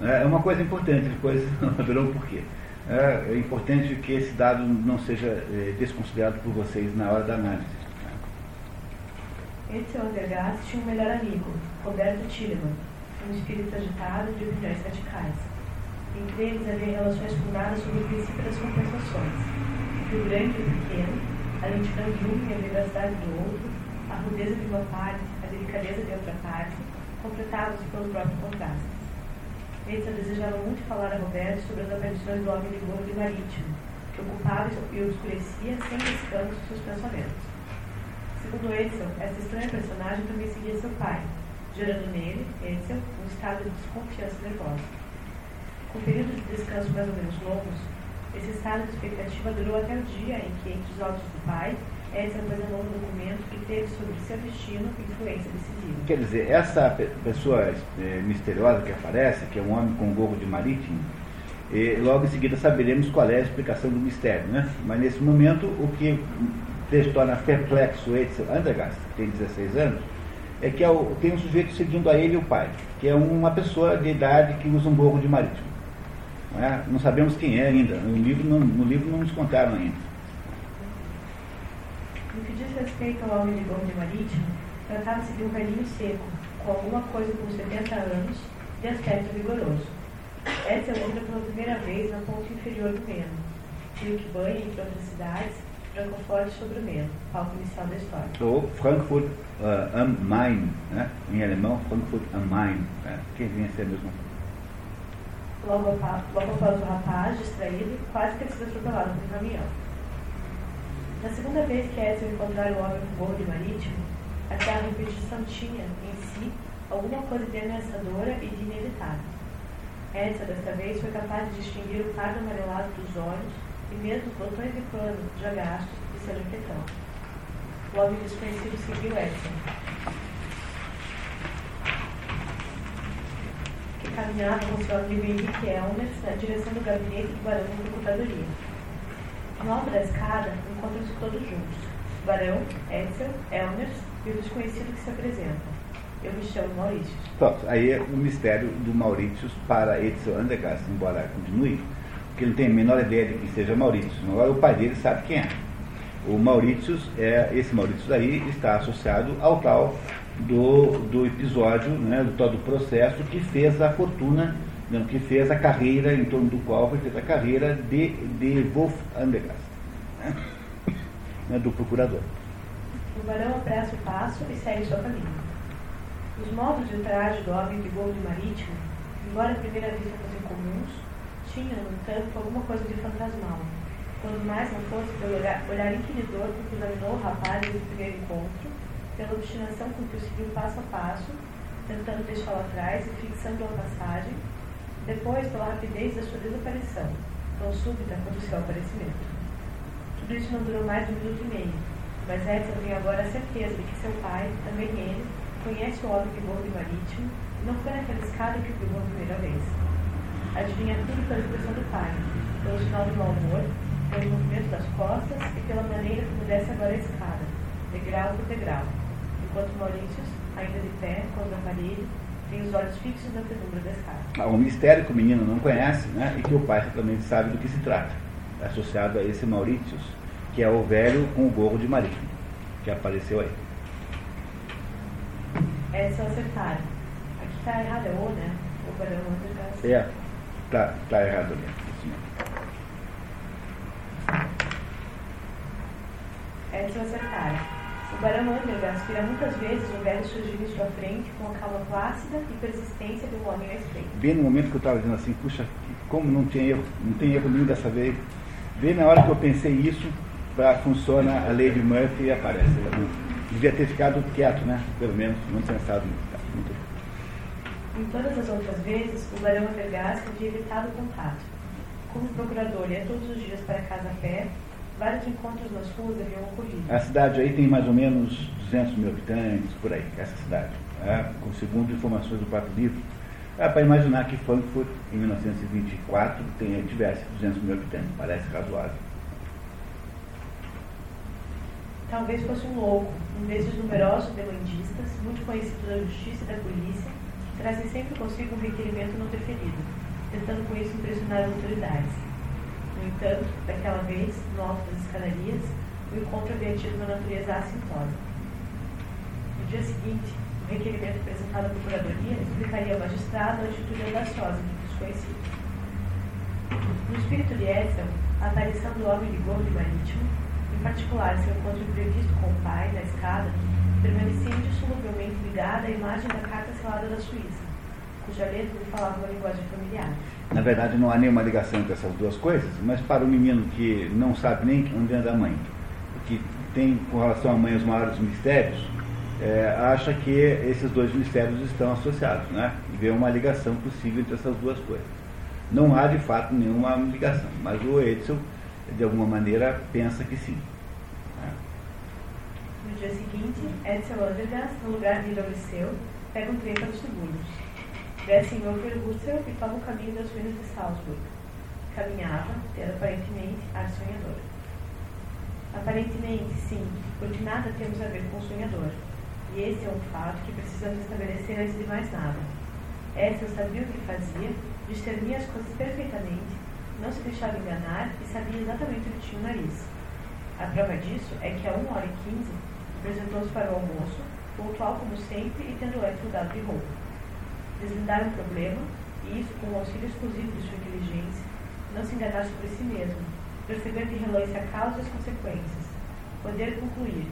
É uma coisa importante, depois verão por quê. É, é importante que esse dado não seja é, desconsiderado por vocês na hora da análise. Edson Andergast tinha um melhor amigo, Roberto Tilleman, um espírito agitado de opiniões radicais. Entre eles havia relações fundadas sobre o princípio das compensações do grande e do pequeno, a lentidão de um e a vivacidade do outro, a rudeza de uma parte, a delicadeza de outra parte, completavam-se pelo próprio contraste. Edson desejava muito falar a Roberto sobre as aparições do homem de gordo e marítimo, que ocupava e obscurecia sem descanso seus pensamentos. Segundo Edson, essa estranha personagem também seguia seu pai, gerando nele, Edson, um estado de desconfiança nervosa. Com períodos de descanso mais ou menos longos, esse estado de expectativa durou até o dia em que, entre os olhos do pai, Edson apresentou um documento que teve sobre seu destino influência decisiva. Quer dizer, essa pessoa é, misteriosa que aparece, que é um homem com gorro de marítimo, e logo em seguida saberemos qual é a explicação do mistério. Né? Mas nesse momento, o que torna perplexo Edson Andergast, que tem 16 anos, é que é o, tem um sujeito seguindo a ele e o pai, que é uma pessoa de idade que usa um gorro de marítimo. Não, é? não sabemos quem é ainda. No livro não, no livro não nos contaram ainda. No que diz respeito ao homem de bonde marítimo, tratava-se de um velhinho seco, com alguma coisa como 70 anos, de aspecto vigoroso. Essa é outra pela primeira vez na ponta inferior do Meno, rio que banha, entre outras cidades, Francoforte sobre o Meno, palco inicial da história. Ou Frankfurt uh, am Main, né? em alemão, Frankfurt am Main, né? que vem a ser a mesma coisa. Logo logo após o rapaz, distraído, quase ter sido atropelado por um caminhão. Na segunda vez que Edson encontrar o homem com gorro de marítimo, aquela repetição tinha, em si, alguma coisa de ameaçadora e de inevitável. Edson, desta vez, foi capaz de distinguir o pardo amarelado dos olhos e mesmo os botões de pano já gastos de seu jaquetão. O homem desconhecido seguiu Edson, caminhava com seu amigo Henrique Elmer na direção do gabinete do Barão da Computadoria. No alto da escada, encontram-se todos juntos. Barão, Edsel, Elmer e o desconhecido que se apresenta. Eu me chamo Maurício. Pronto, aí é o mistério do Maurício para Edsel Andergast, embora continue, porque não tem a menor ideia de que seja Maurício. Agora o pai dele sabe quem é. O Maurício, é, esse Maurício daí está associado ao tal do, do episódio, né, do todo o processo que fez a fortuna, não, que fez a carreira, em torno do qual foi feita a carreira de, de Wolf Andergast, né, do procurador. O barão apressa o passo e segue seu caminho. Os modos de traje do homem de gol marítimo, embora à primeira vista fossem comuns, tinham, no entanto, alguma coisa de fantasmal. Quando mais não fosse pelo olhar, inquiridor que examinou o rapaz no primeiro encontro, pela obstinação com que o seguiu passo a passo, tentando deixá-lo atrás e fixando a passagem, depois pela rapidez da sua desaparição, tão súbita quanto o seu aparecimento. Tudo isso não durou mais de um minuto e meio, mas Edson tem agora a certeza de que seu pai, também ele, conhece o homem que de marítimo e não foi naquela escada que o viu a primeira vez. Adivinha tudo pela expressão do pai, pelo sinal do mau humor, pelo movimento das costas e pela maneira como desce agora a escada, degrau por degrau enquanto Maurício, ainda de pé, com os aparelhos, tem os olhos fixos na penumbra da escada. Há um mistério que o menino não conhece né, e que o pai também sabe do que se trata, associado a esse Maurício, que é o velho com o gorro de marítimo, que apareceu aí. É só acertar. Aqui está errado, é o, né? O barão É, tá, tá errado ali. É só acertar. O barão Andergast vira muitas vezes surgir em sua frente com a calma plácida e persistência um homem a respeito. Bem no momento que eu estava dizendo assim, puxa, como não tem erro, não tem erro nenhum dessa vez. Bem na hora que eu pensei isso, pra, funciona a lei de Murphy e aparece. Devia ter ficado quieto, né? Pelo menos, não pensado muito. Em todas as outras vezes, o barão Andergast havia evitado o contato. Como procurador ia todos os dias para casa a pé, vários encontros nas ruas haviam ocorrido. A cidade aí tem mais ou menos 200 mil habitantes, por aí, essa cidade. né? Com segundo informações do próprio livro, é para imaginar que Frankfurt, em 1924, tenha, tivesse 200 mil habitantes. Parece razoável. Talvez fosse um louco, um desses numerosos demandistas, muito conhecido da justiça e da polícia, que trazem sempre consigo um requerimento não deferido, tentando com isso impressionar as autoridades. No entanto, daquela vez, no alto das escadarias, o encontro havia tido uma natureza assintosa. No dia seguinte, o requerimento apresentado à Procuradoria explicaria ao magistrado a atitude audaciosa do desconhecido. No espírito de Edsel, a aparição do homem de gorro e marítimo, em particular seu encontro imprevisto com o pai na escada, permanecia indissoluvelmente ligada à imagem da carta selada da Suíça, cuja letra falava uma linguagem familiar. Na verdade, não há nenhuma ligação entre essas duas coisas, mas para o menino que não sabe nem onde anda a mãe, que tem com relação à mãe os maiores mistérios, é, acha que esses dois mistérios estão associados, né? E vê uma ligação possível entre essas duas coisas. Não há de fato nenhuma ligação, mas o Edson, de alguma maneira, pensa que sim. né? No dia seguinte, Edsel Andergast, no lugar de Loureceu, pega um trem para os subúrbios. Desce em Overhussel e o caminho das ruínas de Salzburg. Caminhava, tendo aparentemente ar sonhador. Aparentemente, sim, porque nada temos a ver com o sonhador. E esse é um fato que precisamos estabelecer antes de mais nada. Edsel sabia o que fazia, discernia as coisas perfeitamente, não se deixava enganar e sabia exatamente onde tinha o nariz. A prova disso é que a 1 hora e 15 apresentou-se para o almoço, pontual como sempre e tendo Edsel dado de roupa. Deslindar um problema, e isso com o auxílio exclusivo de sua inteligência, não se enganar sobre si mesmo, perceber de relance a causa e as consequências, poder concluir.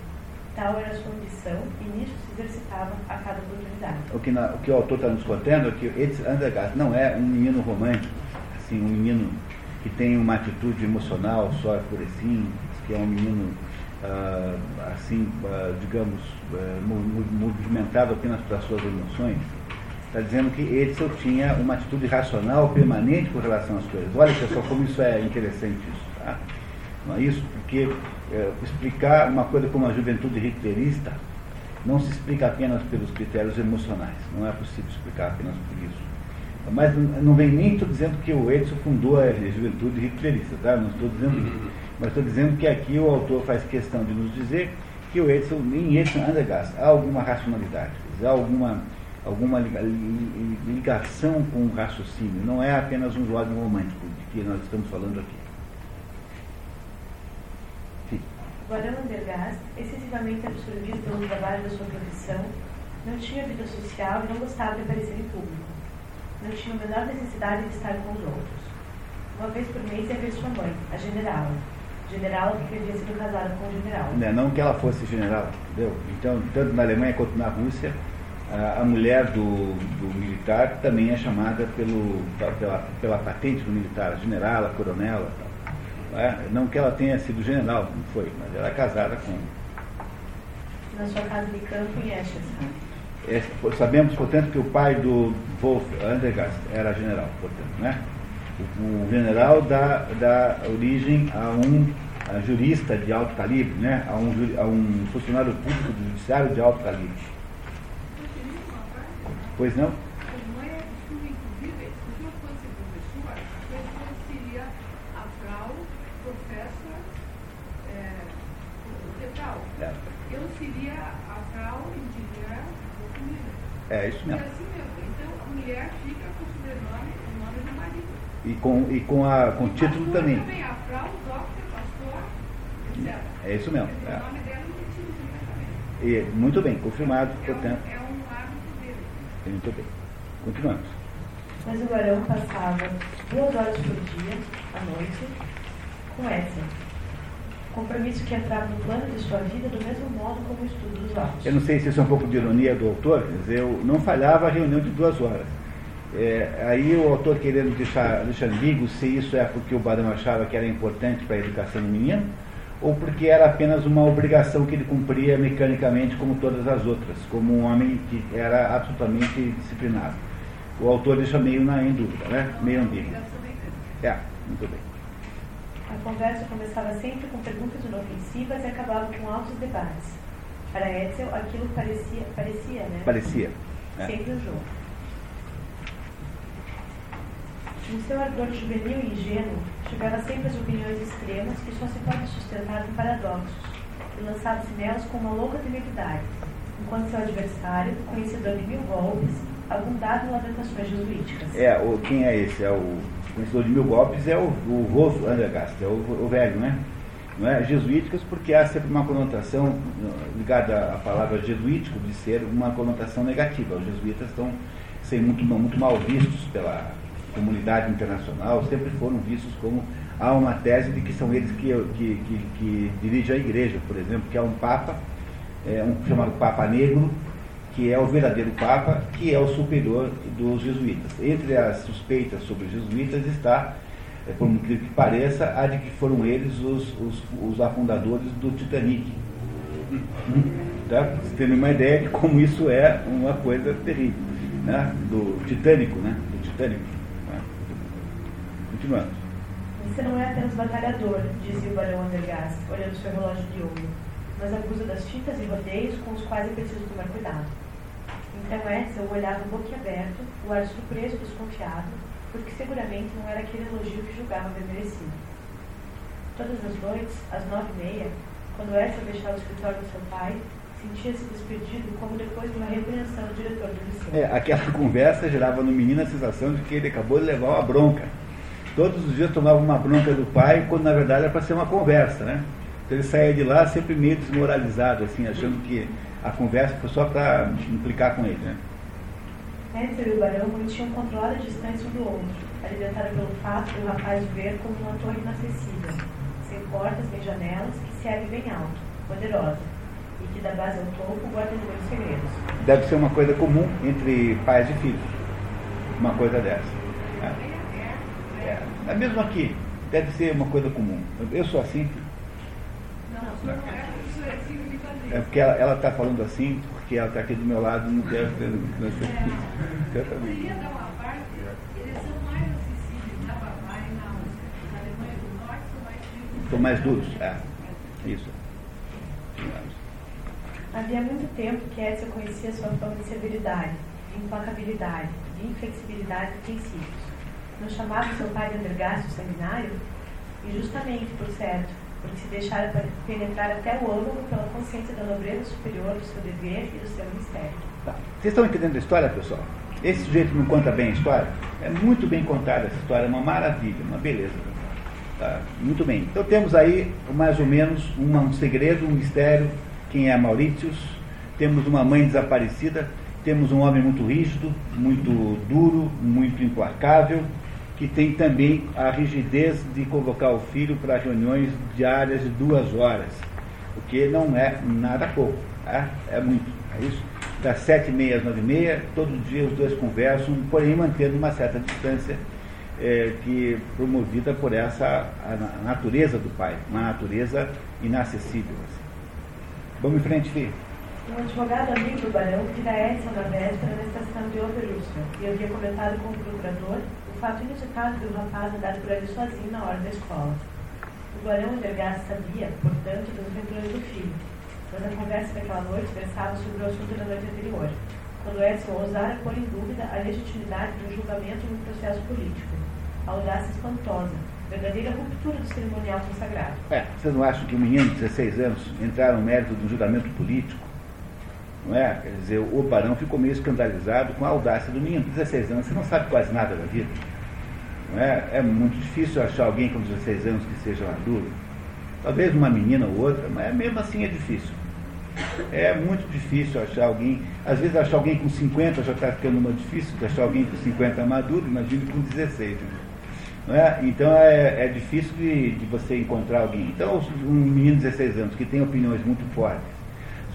Tal era a sua ambição e nisso se exercitava a cada oportunidade. O que, na- o que o autor está nos contando é que Edson Andergast não é um menino romântico, assim, um menino que tem uma atitude emocional só por assim, que é um menino, ah, assim, ah, digamos, mo- mo- movimentado apenas pelas suas emoções. Está dizendo que Edson tinha uma atitude racional permanente com relação às coisas. Olha, pessoal, como isso é interessante isso. Tá? Não é isso? Porque é, explicar uma coisa como a juventude hitlerista não se explica apenas pelos critérios emocionais. Não é possível explicar apenas por isso. Mas não vem nem estou dizendo que o Edson fundou a juventude hitlerista, tá? Não estou dizendo isso. Mas estou dizendo que aqui o autor faz questão de nos dizer que o Edson, em Edson Andergast, há alguma racionalidade, há alguma, alguma liga- li- ligação com o raciocínio. Não é apenas um jovem romântico de que nós estamos falando aqui. Sim. Barão Andergast, excessivamente absorvido pelo trabalho da sua profissão, não tinha vida social e não gostava de aparecer em público. Não tinha a menor necessidade de estar com os outros. Uma vez por mês ia ver sua mãe, a generala. Generala que havia sido casada com o general. Né, Não que ela fosse general, entendeu? Então, tanto na Alemanha quanto na Rússia, a, mulher do, do militar também é chamada pelo, pela, pela patente do militar, generala, coronela. Tal. Não, é? não que ela tenha sido general, não foi, mas ela é casada com. Na sua casa de campo em Esches. é, sabemos, portanto, que o pai do Wolf Andergast era general, portanto, né? O, o general dá, dá origem a um a jurista de alto calibre, né? a, um, a um funcionário público do judiciário de alto calibre. Eu queria uma parte, Pois não? eu seria a Frau Professor é, da família. é isso mesmo. mesmo. Então, a mulher fica com o sobrenome, nome do marido. E com, e com, a, com o título também. É isso mesmo. É. O nome dela. E, muito bem, confirmado, portanto. Muito bem. Continuamos. Mas o barão passava duas horas por dia, à noite, com Edsel. Compromisso que entrava no plano de sua vida do mesmo modo como o estudo dos autos. Eu não sei se isso é um pouco de ironia do autor, dizer, eu não falhava a reunião de duas horas. É, aí o autor querendo deixar, deixar ambíguo se isso é porque o Barão achava que era importante para a educação do menino, ou porque era apenas uma obrigação que ele cumpria mecanicamente como todas as outras, como um homem que era absolutamente disciplinado. O autor deixa meio na, em dúvida, né? meio ambíguo. É, muito bem. A conversa começava sempre com perguntas inofensivas e acabava com altos debates. Para Edsel, aquilo parecia, parecia, né? Parecia. É. Sempre um jogo. No seu ardor juvenil e ingênuo, chegava sempre as opiniões extremas que só se pode sustentar com paradoxos, e lançava-se nelas com uma louca temeridade, enquanto seu adversário, conhecedor de mil golpes, abundava em lamentações jesuíticas. É, o, quem é esse? É o conhecedor de mil golpes, é o, o Rolf Andergast, é o, o velho, né? Não é? Jesuíticas, porque há sempre uma conotação ligada à palavra jesuítico de ser uma conotação negativa. Os jesuítas estão sendo muito, muito mal vistos pela comunidade internacional, sempre foram vistos como há uma tese de que são eles que, que, que, que dirigem a igreja, por exemplo, que há um Papa, é, um chamado Papa Negro, que é o verdadeiro Papa, que é o superior dos jesuítas. Entre as suspeitas sobre os jesuítas está, é, por incrível que pareça, a de que foram eles os, os, os afundadores do Titanic. Tá? Você tem uma ideia de como isso é uma coisa terrível, né? do titânico, né? do titânico. Continuando. Você não é apenas batalhador, dizia o barão Andergast, olhando seu relógio de ouro, mas abusa das fitas e rodeios com os quais é preciso tomar cuidado. Então Edsel olhava boquiaberto, o ar surpreso e desconfiado, porque seguramente não era aquele elogio que julgava haver merecido. Todas as noites, às nove e meia, quando Edsel deixava o escritório do seu pai, sentia-se despedido como depois de uma repreensão do diretor do liceu. É, aquela conversa gerava no menino a sensação de que ele acabou de levar uma bronca. Todos os dias tomava uma bronca do pai, quando na verdade era para ser uma conversa, né? Então ele saía de lá sempre meio desmoralizado, assim, achando que a conversa foi só para implicar com ele. Né? Edsel e o barão mantinham controlada a distância um do outro, alimentado pelo fato de o rapaz ver como uma torre inacessível, sem portas nem janelas, que se ergue bem alto, poderosa, e que da base ao topo guarda inúmeros segredos. Deve ser uma coisa comum entre pais e filhos, uma coisa dessa. Né? É, é mesmo aqui, deve ser uma coisa comum. Eu sou assim. Não, não é é. É porque ela está falando assim, porque ela está aqui do meu lado não deve ter. Não Eu queria dar uma parte, eles são mais acessíveis na Bavária e na Áustria. Na Alemanha do Norte são mais frios. São mais duros. É, isso. Havia muito tempo que Edsel conhecia sua fama de severidade, de implacabilidade, de inflexibilidade de princípios. Não chamava seu pai de Andergast o sanguinário? E justamente, por certo, porque se deixara penetrar até o âmago pela consciência da nobreza superior do seu dever e do seu mistério. Tá. Vocês estão entendendo a história, pessoal? Esse sujeito não conta bem a história? É muito bem contada essa história, é uma maravilha, uma beleza. Tá? Muito bem. Então temos aí mais ou menos uma, um segredo, um mistério, quem é Mauritius, temos uma mãe desaparecida, temos um homem muito rígido, muito duro, muito implacável, que tem também a rigidez de convocar o filho para reuniões diárias de duas horas, o que não é nada pouco, tá? é muito, é isso. Das sete e meia às nove e meia, todo dia os dois conversam, porém mantendo uma certa distância é, que promovida por essa a natureza do pai, uma natureza inacessível. Assim. Vamos em frente, filho. Um advogado amigo do barão vira Edson na véspera na estação de Oberusca e havia comentado com o procurador o fato inusitado do rapaz andar por ali sozinho na hora da escola. O barão Andergast sabia, portanto, das aventuras do filho, mas a conversa daquela noite versava sobre o assunto da noite anterior, quando Edson ousara pôr em dúvida a legitimidade do julgamento no processo político. A audácia espantosa, verdadeira ruptura do cerimonial consagrado. É, vocês não acham que um menino de 16 anos entrar no mérito do julgamento político? Não é? Quer dizer, o barão ficou meio escandalizado com a audácia do menino. 16 anos, você não sabe quase nada da vida. Não é? é muito difícil achar alguém com 16 anos que seja maduro. Talvez uma menina ou outra, mas mesmo assim é difícil. É muito difícil achar alguém. Às vezes achar alguém com 50 já está ficando uma difícil, achar alguém com 50 maduro, imagine com 16. Não é? Então é, é difícil de, de, você encontrar alguém. Então, um menino de 16 anos que tem opiniões muito fortes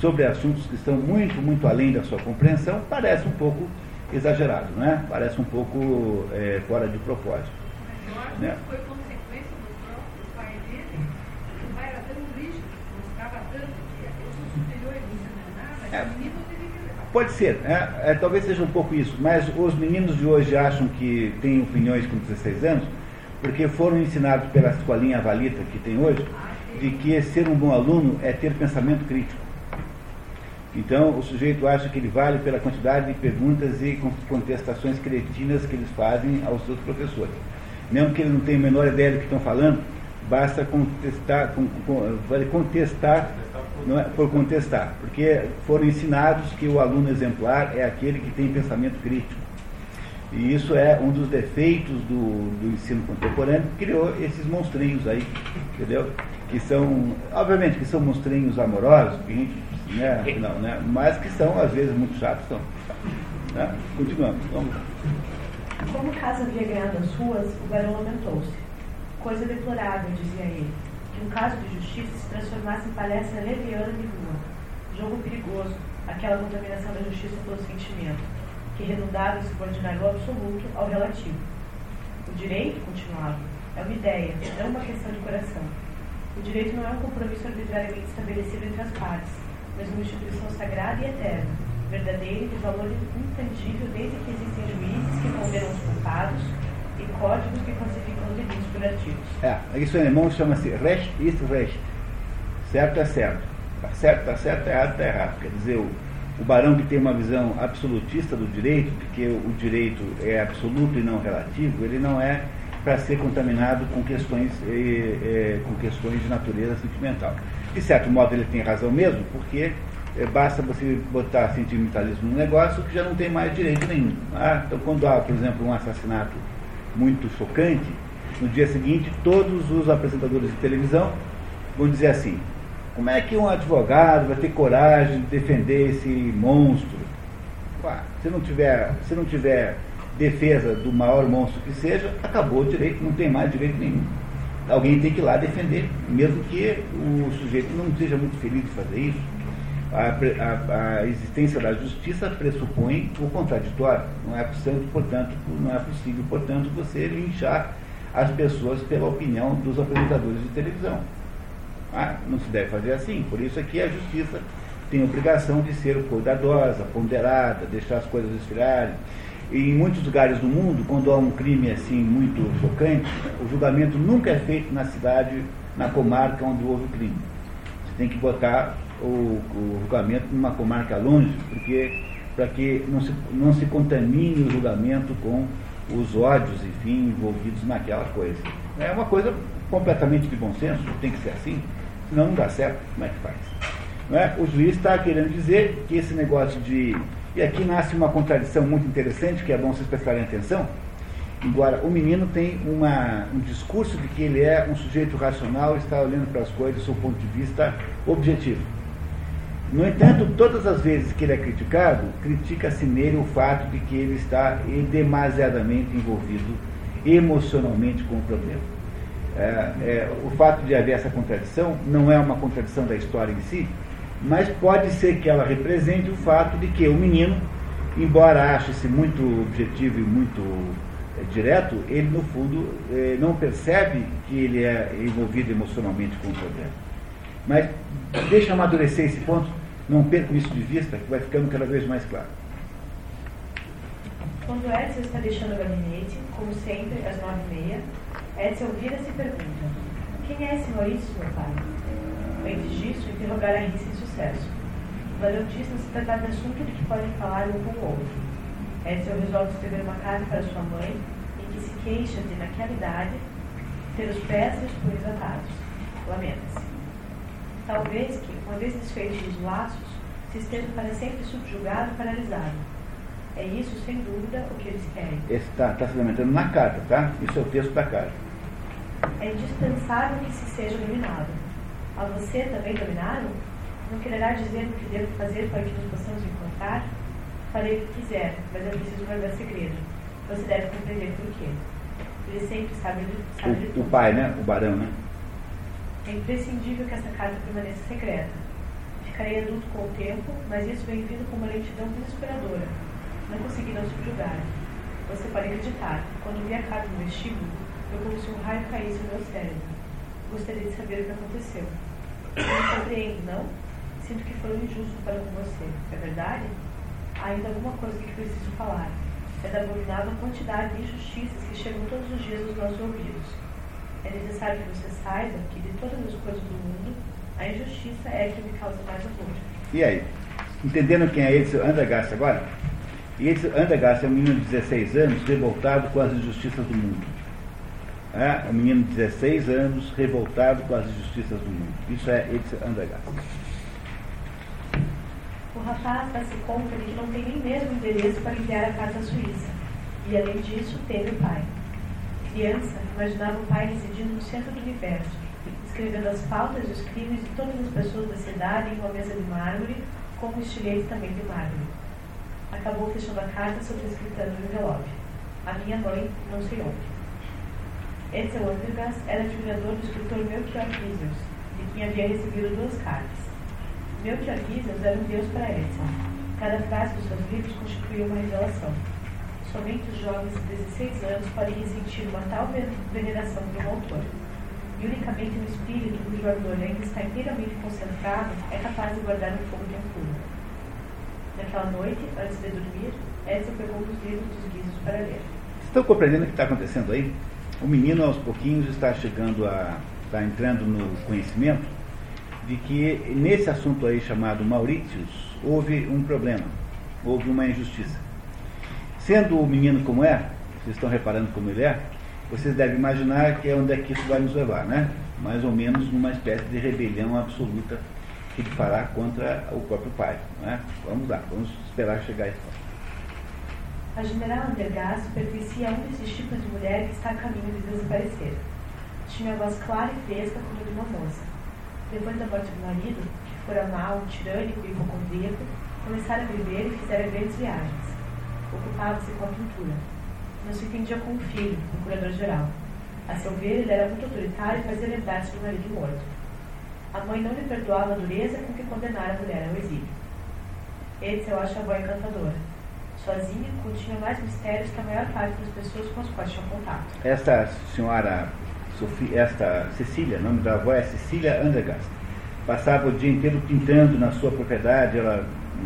sobre assuntos que estão muito, muito além da sua compreensão, parece um pouco exagerado, não é? Parece um pouco é, fora de propósito. Mas eu acho né? que foi consequência do próprio pai dele. O pai era tão rígido, mostrava tanto que eu sou superior e você não nada, É. que o menino teve que levar. Pode ser, é, é, talvez seja um pouco isso, mas os meninos de hoje acham que têm opiniões com 16 anos porque foram ensinados pela escolinha valita que tem hoje de que ser um bom aluno é ter pensamento crítico. Então o sujeito acha que ele vale pela quantidade de perguntas e con- contestações cretinas que eles fazem aos seus professores. Mesmo que ele não tenha a menor ideia do que estão falando, basta contestar, vale contestar não é, por contestar, porque foram ensinados que o aluno exemplar é aquele que tem pensamento crítico. E isso é um dos defeitos do, do ensino contemporâneo que criou esses monstrinhos aí, entendeu? Que são, obviamente, que são monstrinhos amorosos, que a gente, né, afinal, né? mas que são, às vezes, muito chatos. São, né? Continuamos. Vamos. Como casa havia ganhado as ruas, o barão lamentou-se. Coisa deplorável, dizia ele, que um caso de justiça se transformasse em palestra leviana de rua. Jogo perigoso, aquela contaminação da justiça pelo sentimento, que redundava em subordinar o absoluto ao relativo. O direito, continuava, é uma ideia, não uma questão de coração. O direito não é um compromisso arbitrariamente estabelecido entre as partes, mas uma instituição sagrada e eterna, verdadeira e de valor intangível desde que existem juízes que condenam os culpados e códigos que classificam os delitos por artigos. É, isso em alemão chama-se Recht ist Recht. Certo é certo. Certo, tá certo, tá errado, tá errado. Quer dizer, o, o barão que tem uma visão absolutista do direito, de que o direito é absoluto e não relativo, ele não é para ser contaminado com questões, eh, eh, com questões de natureza sentimental. De certo modo ele tem razão mesmo, porque eh, basta você botar sentimentalismo no negócio que já não tem mais direito nenhum. Ah, então quando há, por exemplo, um assassinato muito chocante, no dia seguinte todos os apresentadores de televisão vão dizer assim, como é que um advogado vai ter coragem de defender esse monstro? Ué, se não tiver, se não tiver defesa do maior monstro que seja, acabou o direito, não tem mais direito nenhum. Alguém tem que ir lá defender, mesmo que o sujeito não seja muito feliz de fazer isso. A, a- a existência da justiça pressupõe o contraditório. Não é possível, portanto, não é possível, portanto, você linchar as pessoas pela opinião dos apresentadores de televisão. Ah, não se deve fazer assim. Por isso aqui a justiça tem a obrigação de ser cuidadosa, ponderada, deixar as coisas esfriarem. Em muitos lugares do mundo, quando há um crime assim muito chocante, o julgamento nunca é feito na cidade, na comarca onde houve o crime. Você tem que botar o, o julgamento numa comarca longe, porque para que não se, não se contamine o julgamento com os ódios, enfim, envolvidos naquela coisa. É uma coisa completamente de bom senso, tem que ser assim, senão não dá certo. Como é que faz? É? O juiz está querendo dizer que esse negócio de. E aqui nasce uma contradição muito interessante, que é bom vocês prestarem atenção. Embora o menino tem uma, um discurso de que ele é um sujeito racional, está olhando para as coisas do seu ponto de vista objetivo. No entanto, todas as vezes que ele é criticado, critica-se nele o fato de que ele está demasiadamente envolvido emocionalmente com o problema. É, é, o fato de haver essa contradição não é uma contradição da história em si, mas pode ser que ela represente o fato de que o menino, embora ache-se muito objetivo e muito é, direto, ele no fundo é, não percebe que ele é envolvido emocionalmente com o problema. Mas deixa amadurecer esse ponto, não percam isso de vista, que vai ficando cada vez mais claro. Quando Edson está deixando o gabinete, como sempre, às nove e meia, Edson vira-se e pergunta: Quem é esse Maurício, meu pai? Antes disso, interrogar a Rissa em sucesso. O não se tratar de assunto de que podem falar um com o outro. Edson resolve escrever uma carta para sua mãe em que se queixa de, naquela idade, ter os pés e os punhos atados. Lamenta-se. Talvez que, uma vez desfeitos os laços, se esteja para sempre subjugado e paralisado. É isso, sem dúvida, o que eles querem. Está tá se lamentando na carta, tá? Isso é o texto da carta. É indispensável que se seja dominado. A você também dominaram? Não quererá dizer o que devo fazer para que nos possamos encontrar? Farei o que quiser, mas é preciso guardar segredo. Você deve compreender por quê. Ele sempre sabe, sabe de O, o tudo. pai, né? O barão, né? É imprescindível que essa carta permaneça secreta. Ficarei adulto com o tempo, mas isso vem vindo com uma lentidão desesperadora. Não consegui não subjugar. Você pode acreditar, quando vi a carta no vestíbulo, eu como se um raio caísse no meu cérebro. Gostaria de saber o que aconteceu. Você me compreende, não? Sinto que foi injusto para com você. É verdade? Há ainda alguma coisa que preciso falar. É da abominável quantidade de injustiças que chegam todos os dias aos nossos ouvidos. É necessário que você saiba que de todas as coisas do mundo, a injustiça é a que me causa mais horror. E aí? Entendendo quem é Edson Andergast agora? E Edson Andergast é um menino de 16 anos revoltado com as injustiças do mundo. É um menino de 16 anos revoltado com as injustiças do mundo. Isso é Edson Andergast. O rapaz dá-se conta que não tem nem mesmo endereço para enviar a carta à Suíça. E, além disso, teve o pai. Criança, imaginava o pai residindo no centro do universo, escrevendo as faltas e os crimes de todas as pessoas da cidade em uma mesa de mármore, com um estilete também de mármore. Acabou fechando a carta sobrescritando no envelope. A minha mãe, não sei onde. Edsel Andergast era admirador do escritor Melchior Rizers, de quem havia recebido duas cartas. Melchior Rizers era um deus para Edson. Cada frase dos seus livros constituía uma revelação. Somente os jovens de 16 anos podem ressentir uma tal veneração por um autor. E unicamente um espírito cujo ardor ainda está inteiramente concentrado é capaz de guardar um fogo tão puro. Naquela noite, antes de dormir, Edson pegou dos livros dos guizos para ler. Estão compreendendo o que está acontecendo aí? O menino, aos pouquinhos, está chegando a. está entrando no conhecimento de que nesse assunto aí chamado Maurícios houve um problema, houve uma injustiça. Sendo o menino como é, vocês estão reparando como ele é, vocês devem imaginar que é onde é que isso vai nos levar, né? Mais ou menos numa espécie de rebelião absoluta que ele fará contra o próprio pai. Né? Vamos lá, vamos esperar chegar a ponto. A general Andergast pertencia a um desses tipos de mulher que está a caminho de desaparecer. Tinha a voz clara e fresca como de uma moça. Depois da morte do marido, que fora mau, tirânico e hipocondríaco, começara a viver e fizera grandes viagens. Ocupava-se com a pintura. Não se entendia com o filho, o curador-geral. A seu ver, ele era muito autoritário e fazia lembrar-se do marido morto. A mãe não lhe perdoava a dureza com que condenara a mulher ao exílio. Edsel acha a avó encantadora. Sozinha, continha mais mistérios que a maior parte das pessoas com as quais tinha contato. Esta senhora, Sofia, esta Cecília, o nome da avó é Cecília Andergast, passava o dia inteiro pintando na sua propriedade, ela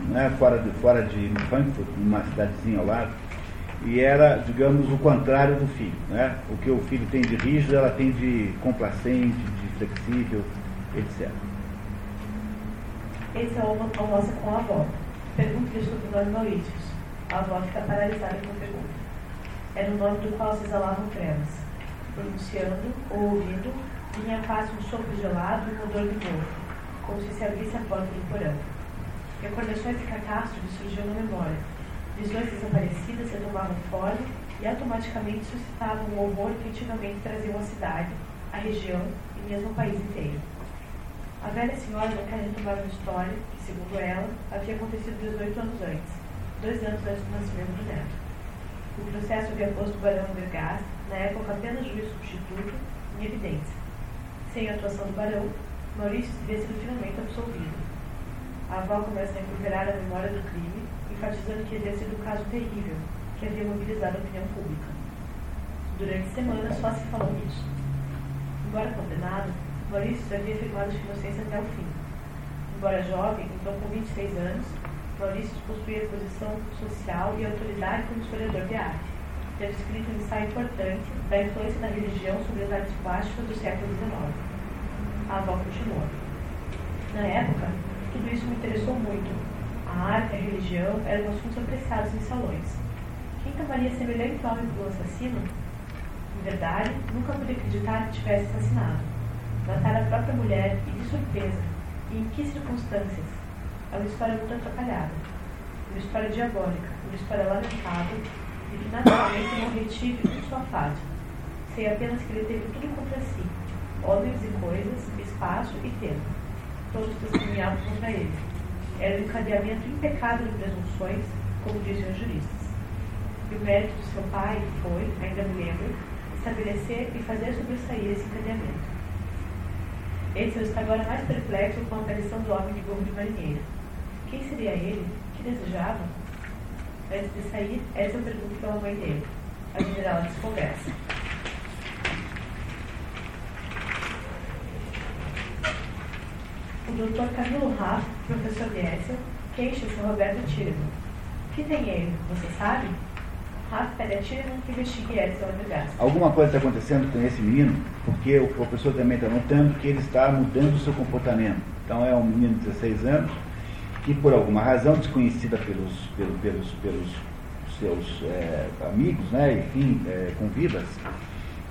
né, fora, de, fora de Frankfurt, numa cidadezinha ao lado, e era, digamos, o contrário do filho. Né? O que o filho tem de rígido, ela tem de complacente, de flexível, etc. Esse é o almoça com a avó. Pergunta-lhe sobre nome Maurícios. A avó fica paralisada com a pergunta. Era o nome do qual se exalavam trevas. Pronunciando ou ouvindo, vinha quase um sopro gelado e um odor de morro, como se se abrisse a porta do porão. Recordações de catástrofe surgiam na memória. Visões desaparecidas retomavam forma e automaticamente suscitavam um horror que antigamente traziam a cidade, a região e mesmo o país inteiro. A velha senhora não quer retomar uma história que, segundo ela, havia acontecido 18 anos antes, dois anos antes do nascimento do neto. O processo havia posto barão Vergás, na época apenas juiz substituto, em evidência. Sem a atuação do barão, Maurício teria sido finalmente absolvido. A avó começa a recuperar a memória do crime, enfatizando que havia sido um caso terrível, que havia mobilizado a opinião pública. Durante semanas só se falou nisso. Embora condenado, Maurício havia afirmado sua inocência até o fim. Embora jovem, então com 26 anos, Maurício possuía posição social e autoridade como historiador de arte, tendo escrito um ensaio importante da influência da religião sobre as artes plásticas do século XIX. A avó continuou. Na época, tudo isso me interessou muito. A arte e a religião eram assuntos apreciados em salões. Quem tomaria semelhante homem por um assassino? Em verdade, nunca pude acreditar que tivesse assassinado. Matar a própria mulher e de surpresa. E em que circunstâncias? É uma história muito atrapalhada. Uma história diabólica, uma história lamentável e que naturalmente não retive um só fato. Sei apenas que ele teve tudo contra si. Homens e coisas, espaço e tempo. Todos testemunhavam contra ele. Era um encadeamento impecável de presunções, como diziam os juristas. E o mérito do seu pai foi, ainda me lembro, estabelecer e fazer sobressair esse encadeamento. Edson está agora mais perplexo com a aparição do homem de gorro de marinheiro. Quem seria ele? Que desejava? Antes de sair, Edson pergunta pela mãe dele. A general desconversa. O Dr. Camilo Raff, professor de Edson, queixa-se a Roberto Tilleman. que tem ele, você sabe? Raff pede a Tilleman que investigue Edson Odegast. Alguma coisa está acontecendo com esse menino, porque o professor também está notando que ele está mudando o seu comportamento. Então é um menino de 16 anos que por alguma razão desconhecida pelos, pelos, pelos, pelos seus é, amigos, né, enfim, é, convidas,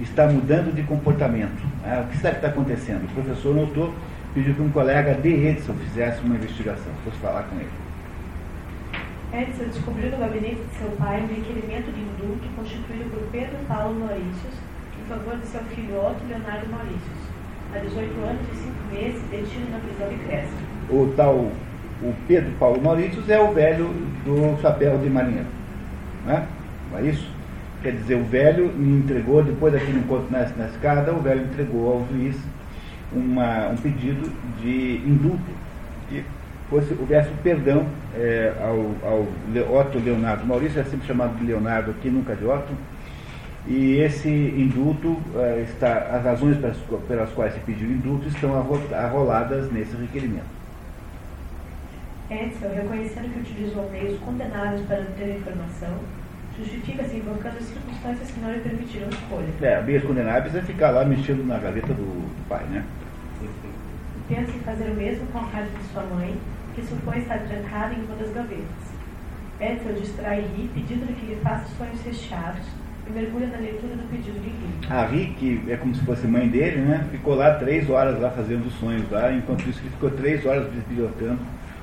está mudando de comportamento. Né? O que será que está acontecendo? O professor notou pediu que um colega de Edson fizesse uma investigação, fosse falar com ele. Edson descobriu no gabinete de seu pai um requerimento de indulto constituído por Pedro Paulo Maurícios em favor de seu filho Otto Leonardo Maurícios, há 18 anos e 5 meses, detido na prisão de Crespo. O tal, o Pedro Paulo Maurícios é o velho do chapéu de marinheiro. Né? Não é isso? Quer dizer, o velho me entregou, depois daquele encontro na, na escada, o velho entregou ao juiz uma, um pedido de indulto, que fosse, houvesse perdão é, ao, ao Otto Leonardo. Maurício é sempre chamado de Leonardo aqui, nunca de Otto. E esse indulto, é, está, as razões pelas, pelas quais se pediu indulto estão arroladas nesse requerimento. Edson, reconhecendo que utilizou meios condenáveis para obter informação, justifica-se invocando circunstâncias que não lhe permitiram escolha. É, meios condenáveis é ficar lá mexendo na gaveta do, do pai, né? Pensa em fazer o mesmo com a casa de sua mãe, que supõe estar trancada em uma das gavetas. Edson distrai Ri, pedindo-lhe que lhe faça sonhos recheados, e mergulha na leitura do pedido de Ri. A Ri, que é como se fosse mãe dele, né? Ficou lá três horas lá fazendo os sonhos lá, enquanto isso ele ficou três horas bibliotando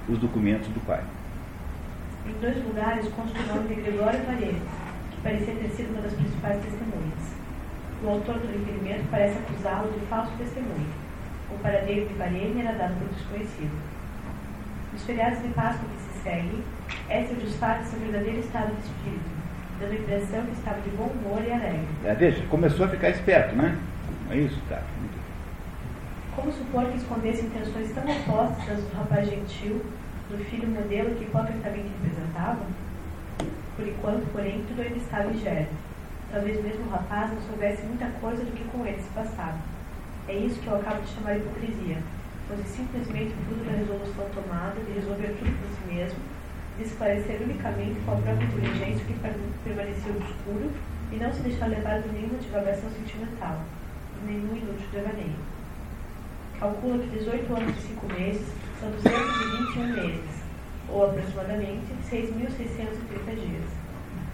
os documentos do pai. Em dois lugares consta o nome de Gregório Paredes, que parecia ter sido uma das principais testemunhas. O autor do requerimento parece acusá-lo de falso testemunho o paradeiro de Barene era dado por desconhecido. Nos feriados de Páscoa que se seguem, Écio disfarça seu verdadeiro estado de espírito, dando a impressão que estava de bom humor e alegre. É, veja, começou a ficar esperto, né? É isso, tá. Como supor que escondesse intenções tão opostas às do rapaz gentil, do filho modelo que hipocritamente representava? Por enquanto, porém, tudo ainda estava ingérito. Talvez mesmo o rapaz não soubesse muita coisa do que com ele se passava. É isso que eu acabo de chamar de hipocrisia. Fosse simplesmente fruto da resolução tomada de resolver tudo por si mesmo, de esclarecer unicamente com a própria inteligência que permaneceu obscuro e não se deixar levar por nenhuma divagação sentimental, por nenhum inútil devaneio. Calcula que 18 anos e 5 meses são 221 meses, ou aproximadamente 6.630 dias.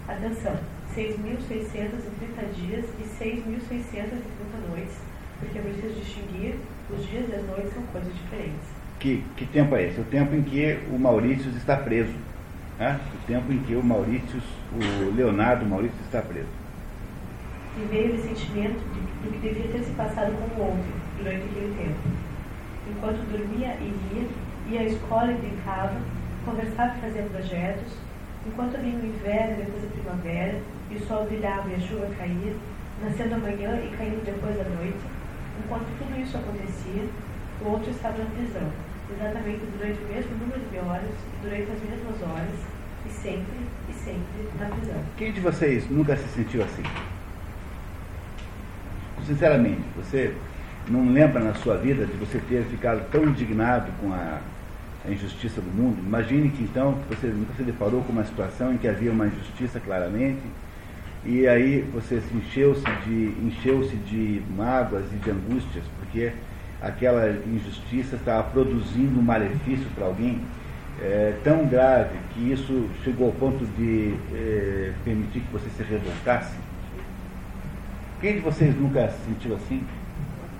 Atenção, 6.630 dias e 6.630 noites porque é preciso distinguir os dias e as noites são coisas diferentes. Que, que tempo é esse? O tempo em que o Maurício está preso. Né? O tempo em que o Maurício, o Leonardo Maurício está preso. E veio o sentimento de, do que devia ter se passado com o outro durante aquele tempo. Enquanto dormia e ria, ia à escola e brincava, conversava e fazia projetos, enquanto vinha o inverno e depois a primavera, e o sol brilhava e a chuva caía, nascendo amanhã e caindo depois da noite, Enquanto tudo isso acontecia, o outro estava na prisão, exatamente durante o mesmo número de horas, durante as mesmas horas, e sempre, e sempre na prisão. Quem de vocês nunca se sentiu assim? Sinceramente, você não lembra na sua vida de você ter ficado tão indignado com a, a injustiça do mundo? Imagine que então você nunca se deparou com uma situação em que havia uma injustiça claramente e aí você se encheu-se de, encheu-se de mágoas e de angústias, porque aquela injustiça estava produzindo um malefício para alguém é, tão grave que isso chegou ao ponto de é, permitir que você se revoltasse. Quem de vocês nunca se sentiu assim?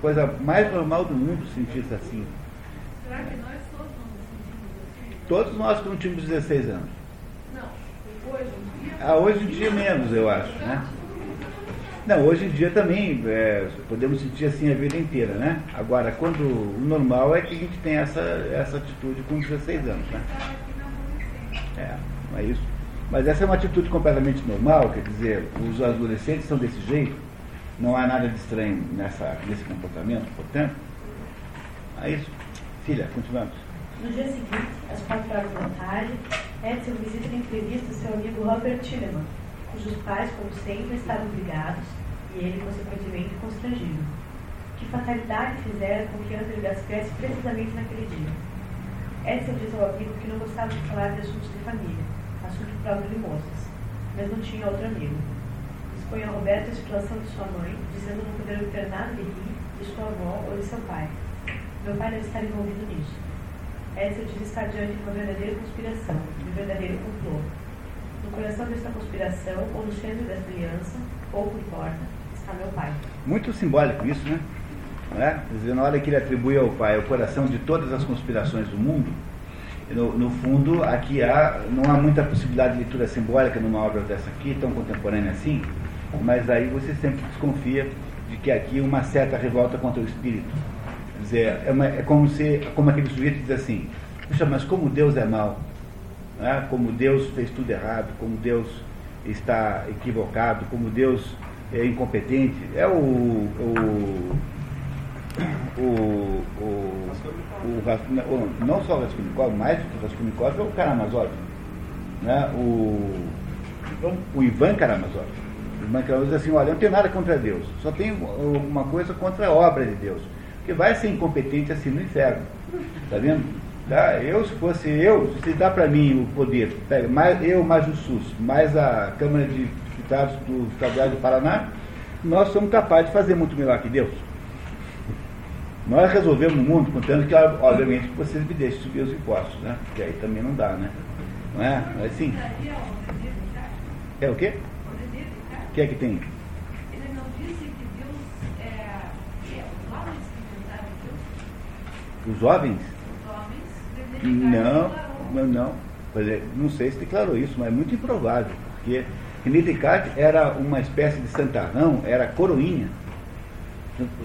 Coisa mais normal do mundo sentir-se assim. Será que nós todos assim? Todos nós que não tínhamos 16 anos. Não, hoje ah, hoje em dia menos, eu acho, né? Não, hoje em dia também é, podemos sentir assim a vida inteira, né? Agora, quando o normal é que a gente tem essa, essa atitude com 16 anos, né? É, não é isso. Mas essa é uma atitude completamente normal, quer dizer, os adolescentes são desse jeito, Não há nada de estranho nessa, nesse comportamento, portanto. É isso. Filha, continuamos. No dia seguinte, às quatro horas da tarde, Edson visita de entrevista seu amigo Robert Tilleman, cujos pais, como sempre, estavam brigados e ele, consequentemente, constrangido. Que fatalidade fizera com que Andrew estivesse precisamente naquele dia? Edson diz ao amigo que não gostava de falar de assuntos de família, assunto próprio de moças, mas não tinha outro amigo. Expõe a Roberto a situação de sua mãe, dizendo não poder obter nada de mim, de sua avó ou de seu pai. Meu pai deve estar envolvido nisso. Edson diz estar diante de uma verdadeira conspiração, de um verdadeiro complô. No coração desta conspiração, ou no centro desta aliança, pouco importa, está meu pai. Muito simbólico isso, né? É? Dizendo, olha que ele atribui ao pai o coração de todas as conspirações do mundo. No, no, fundo, aqui há, não há muita possibilidade de leitura simbólica numa obra dessa aqui, tão contemporânea assim, mas aí você sempre desconfia de que aqui uma certa revolta contra o espírito. Quer dizer, é, uma, é como se, como aquele sujeito diz assim, puxa, mas como Deus é mau, né? como Deus fez tudo errado, como Deus está equivocado, como Deus é incompetente. É o, o o, o, o, não só o Raskolnikov, mais do que o Raskolnikov é o Karamazov. Né? O, o Ivan Karamazov. O Ivan Karamazov diz assim, olha, eu não tenho nada contra Deus, só tenho uma coisa contra a obra de Deus. Porque vai ser incompetente assim no inferno. Está vendo? Tá? Eu, se fosse eu, se dá para mim o poder, pega mais, eu mais o SUS, mais a Câmara de Deputados do Estado do Paraná, nós somos capazes de fazer muito melhor que Deus. Nós resolvemos o mundo, contanto que, obviamente, vocês me deixem subir os impostos, né? Porque aí também não dá, né? Não é? Mas sim. É o quê? O que é que tem? Ele não disse que Deus é, é os homens que inventaram Deus? Os homens Não, não, não. Não sei se declarou isso, mas é muito improvável, porque René Descartes era uma espécie de santarrão, era coroinha.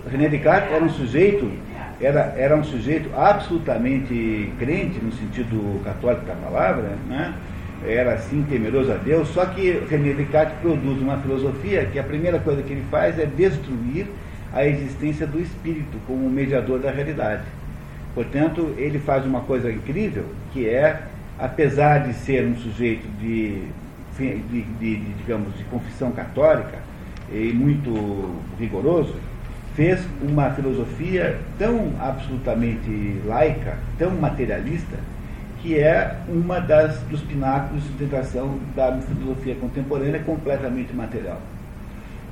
René Descartes era um sujeito, era, era um sujeito absolutamente crente, no sentido católico da palavra, né? Era assim temeroso a Deus, só que René Descartes produz uma filosofia que a primeira coisa que ele faz é destruir a existência do espírito como mediador da realidade. Portanto, ele faz uma coisa incrível, que é, apesar de ser um sujeito de, de, de, de digamos, de confissão católica e muito rigoroso, fez uma filosofia tão absolutamente laica, tão materialista, que é uma das dos pináculos de sustentação da filosofia contemporânea completamente material.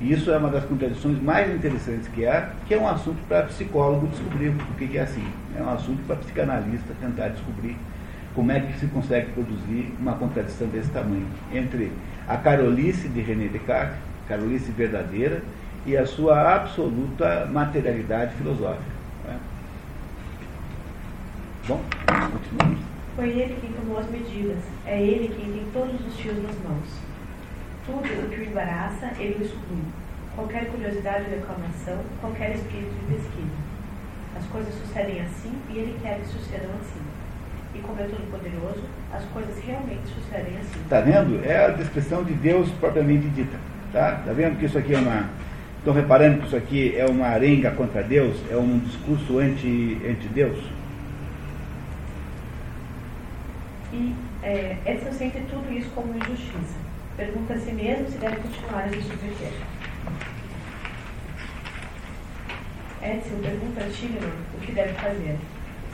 E isso é uma das contradições mais interessantes que há, que é um assunto para psicólogo descobrir o que é assim. É um assunto para psicanalista tentar descobrir como é que se consegue produzir uma contradição desse tamanho entre a carolice de René Descartes, carolice verdadeira, e a sua absoluta materialidade filosófica. Né? Bom, continuamos. Foi ele quem tomou as medidas, é ele quem tem todos os fios nas mãos. Tudo o que o embaraça, ele o exclui. Qualquer curiosidade ou reclamação, qualquer espírito de pesquisa. As coisas sucedem assim e ele quer que sucedam assim. E como é todo poderoso, as coisas realmente sucedem assim. Está vendo? É a descrição de Deus propriamente dita. Está tá vendo que isso aqui é uma Estão reparando que isso aqui é uma arenga contra Deus? É um discurso anti-Deus? Anti e é, Edson sente tudo isso como injustiça. Pergunta a si mesmo se deve continuar a se submeter. Edson pergunta a Schillemann o que deve fazer.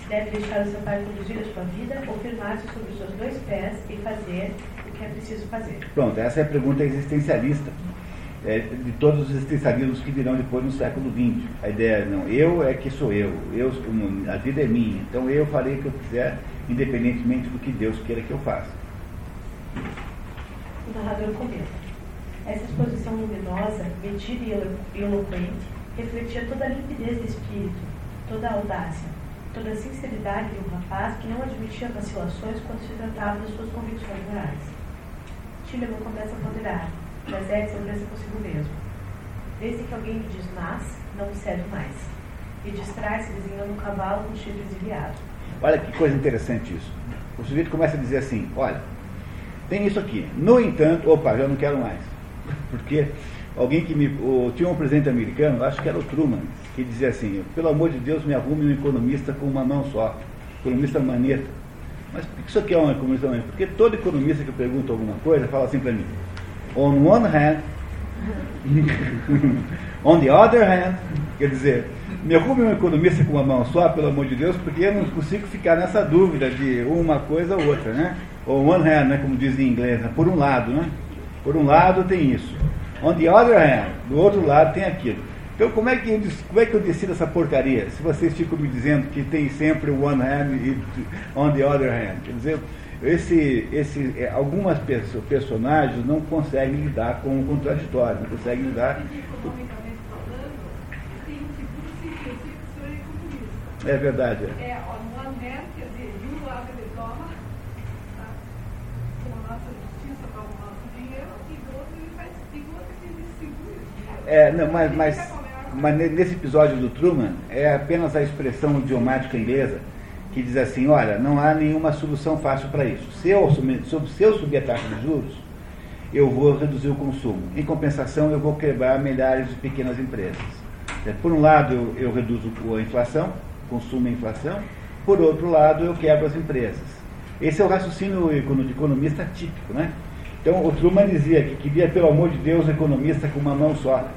Se deve deixar o seu pai conduzir a sua vida ou firmar-se sobre os seus dois pés e fazer o que é preciso fazer. Pronto, essa é a pergunta existencialista é, de todos os existencialismos que virão depois no século XX. A ideia, não, eu é que sou eu, eu a vida é minha, então eu farei o que eu quiser, independentemente do que Deus queira que eu faça. O narrador comenta. Essa exposição luminosa, metida e eloquente, refletia toda a limpidez de espírito, toda a audácia, toda a sinceridade de um rapaz que não admitia vacilações quando se tratava das suas convicções morais. Tillerman começa a ponderar mas é segurança consigo mesmo. Desde que alguém me diz mas, não me serve mais. E distrai-se desenhando um cavalo com chifres de viado. Olha que coisa interessante isso. O sujeito começa a dizer assim, olha, tem isso aqui. No entanto, opa, já não quero mais. Porque alguém que me. Tinha um presidente americano, acho que era o Truman, que dizia assim, pelo amor de Deus, me arrume um economista com uma mão só, economista maneta. Mas por que isso aqui é um economista maneta? Porque todo economista que pergunta alguma coisa fala assim para mim, on one hand, on the other hand, quer dizer, me arrume um economista com uma mão só, pelo amor de Deus, porque eu não consigo ficar nessa dúvida de uma coisa ou outra, né? Ou one hand, né, como diz em inglês, né? por um lado, né? Por um lado tem isso. On the other hand, do outro lado tem aquilo. Então como é que eu, como é que eu decido essa porcaria? Se vocês ficam me dizendo que tem sempre one hand e on the other hand. Quer dizer, esse, esse, é, algumas pessoas, personagens não conseguem lidar com o contraditório, não conseguem lidar. É. É verdade. é. É, on one hand, quer dizer, de um lado ele toma, tá? com a nossa justiça, com o nosso dinheiro, e do outro ele faz, tem outro que ele distribui o dinheiro. É, não, mas, mas, mas ne- nesse episódio do Truman é apenas a expressão idiomática inglesa que diz assim, olha, não há nenhuma solução fácil para isso. Se eu, se eu subir a taxa de juros, eu vou reduzir o consumo. Em compensação, eu vou quebrar milhares de pequenas empresas. É, Por um lado, eu, eu reduzo a inflação, consumo e inflação. Por outro lado, eu quebro as empresas. Esse é o raciocínio de economista típico, né? Então, o Truman dizia que queria, pelo amor de Deus, economista com uma mão só.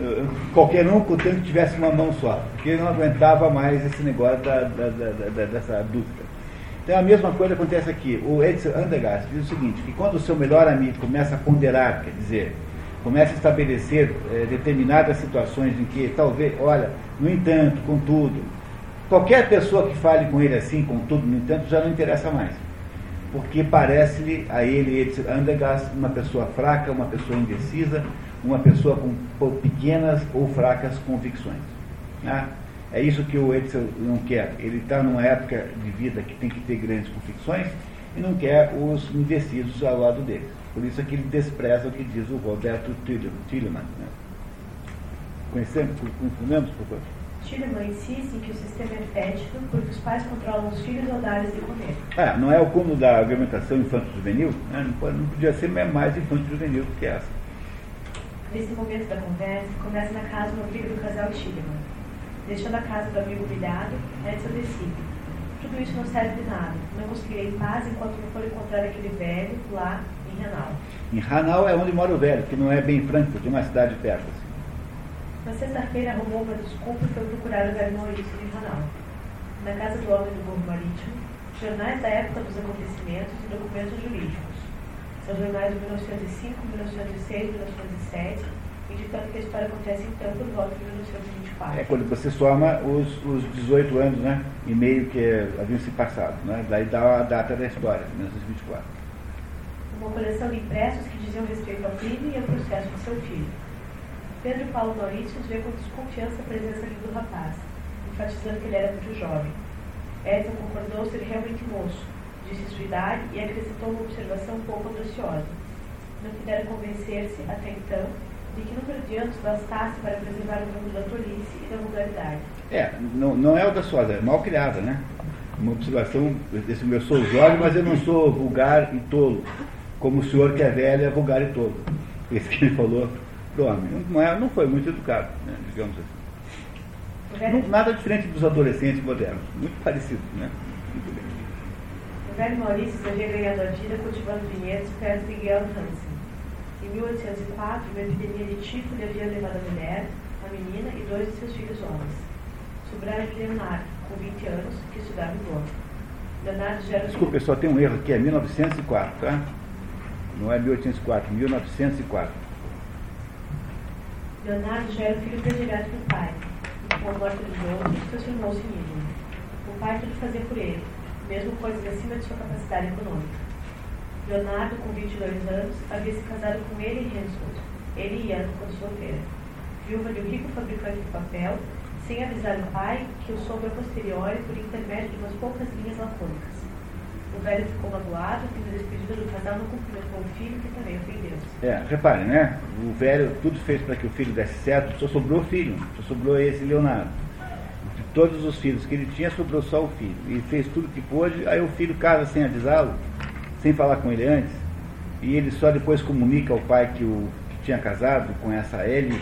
Eh, Qualquer um, contanto que tivesse uma mão só. Porque ele não aguentava mais esse negócio da, da- da- dessa dúvida. Então, a mesma coisa acontece aqui. O Edson Andergast diz o seguinte, que quando o seu melhor amigo começa a ponderar, quer dizer, começa a estabelecer eh, determinadas situações em que, talvez, olha, no entanto, contudo, qualquer pessoa que fale com ele assim, contudo, no entanto, já não interessa mais porque parece-lhe a ele, Edson Andergast, uma pessoa fraca, uma pessoa indecisa, uma pessoa com pequenas ou fracas convicções. né? É isso que o Edson não quer. Ele está numa época de vida que tem que ter grandes convicções e não quer os indecisos ao lado dele. Por isso é que ele despreza o que diz o Roberto. Tillman né? Conhecemos, confundamos, por favor? Tilleman insiste que o sistema é fétido porque os pais controlam os filhos ao dar-lhes de comer. Ah, não é o cúmulo da argumentação infanto-juvenil? né? Não, não podia ser mais infanto-juvenil do que essa. Nesse momento da conversa, começa na casa uma briga do casal Tilleman. Deixando a casa do amigo humilhado, Edson decide. Tudo isso não serve de nada. Não conseguirei paz enquanto não for encontrar aquele velho lá em Renal. Em Hanau é onde mora o velho, que não é bem Frankfurt, é uma cidade perto. assim. Na sexta-feira arrumou uma desculpa e foi procurar o velho Maurício em Renal. Na casa do homem do Morro Marítimo, jornais da época dos acontecimentos e documentos jurídicos. São jornais de 1905, 1906, 1907, indicando que a história acontece então por volta de 1924. É quando você soma os, os 18 anos, né? E meio que haviam se passado, né? Daí dá a data da história, 1924. Uma coleção de impressos que diziam respeito ao crime e ao processo de seu filho. Pedro Paulo Maurício vê com desconfiança a presença ali do rapaz, enfatizando que ele era muito jovem. Edson concordou ser realmente moço, disse sua idade e acrescentou uma observação pouco audaciosa. Não pudera convencer-se, até então, de que número de anos bastasse para preservar o mundo da tolice e da vulgaridade. É, não, não é audaciosa, é mal criada, né? Uma observação, desse eu sou jovem, mas eu não sou vulgar e tolo, como o senhor que é velho é vulgar e tolo. Isso que ele falou pro homem. Não, é, não foi muito educado, né? digamos assim. O Não- nada diferente dos adolescentes modernos, muito parecido, né? O velho Maurício havia ganhado a vida cultivando vinhedos perto de Guilherme Hansen. Em 1804, uma epidemia de tifo lhe havia levado a mulher, a menina e dois de seus filhos homens. Sobraram de Leonardo, com 20 anos, que estudava em Roma. Leonardo já era Desculpe, pessoal, tem um erro aqui, é 1904, tá? Não é 1804, 1904. Leonardo já era filho predileto do pai, e com a morte dos outros, transformou-se em ídolo. O pai tudo fazia por ele, mesmo coisas acima de sua capacidade econômica. Leonardo, com 22 anos, havia se casado com ele em Renswood, ele e Ana quando solteira. Viúva de um rico fabricante de papel, sem avisar o pai, que o soube a posteriori por intermédio de umas poucas linhas lacônicas. O velho ficou magoado e na despedida do casal não cumprimentou o filho, que também ofendeu-se. É, reparem, né? O velho tudo fez para que o filho desse certo, só sobrou o filho, só sobrou esse Leonardo. Todos os filhos que ele tinha, sobrou só o filho. E fez tudo que pôde, aí o filho casa sem avisá-lo, sem falar com ele antes, e ele só depois comunica ao pai que, o, que tinha casado com essa L,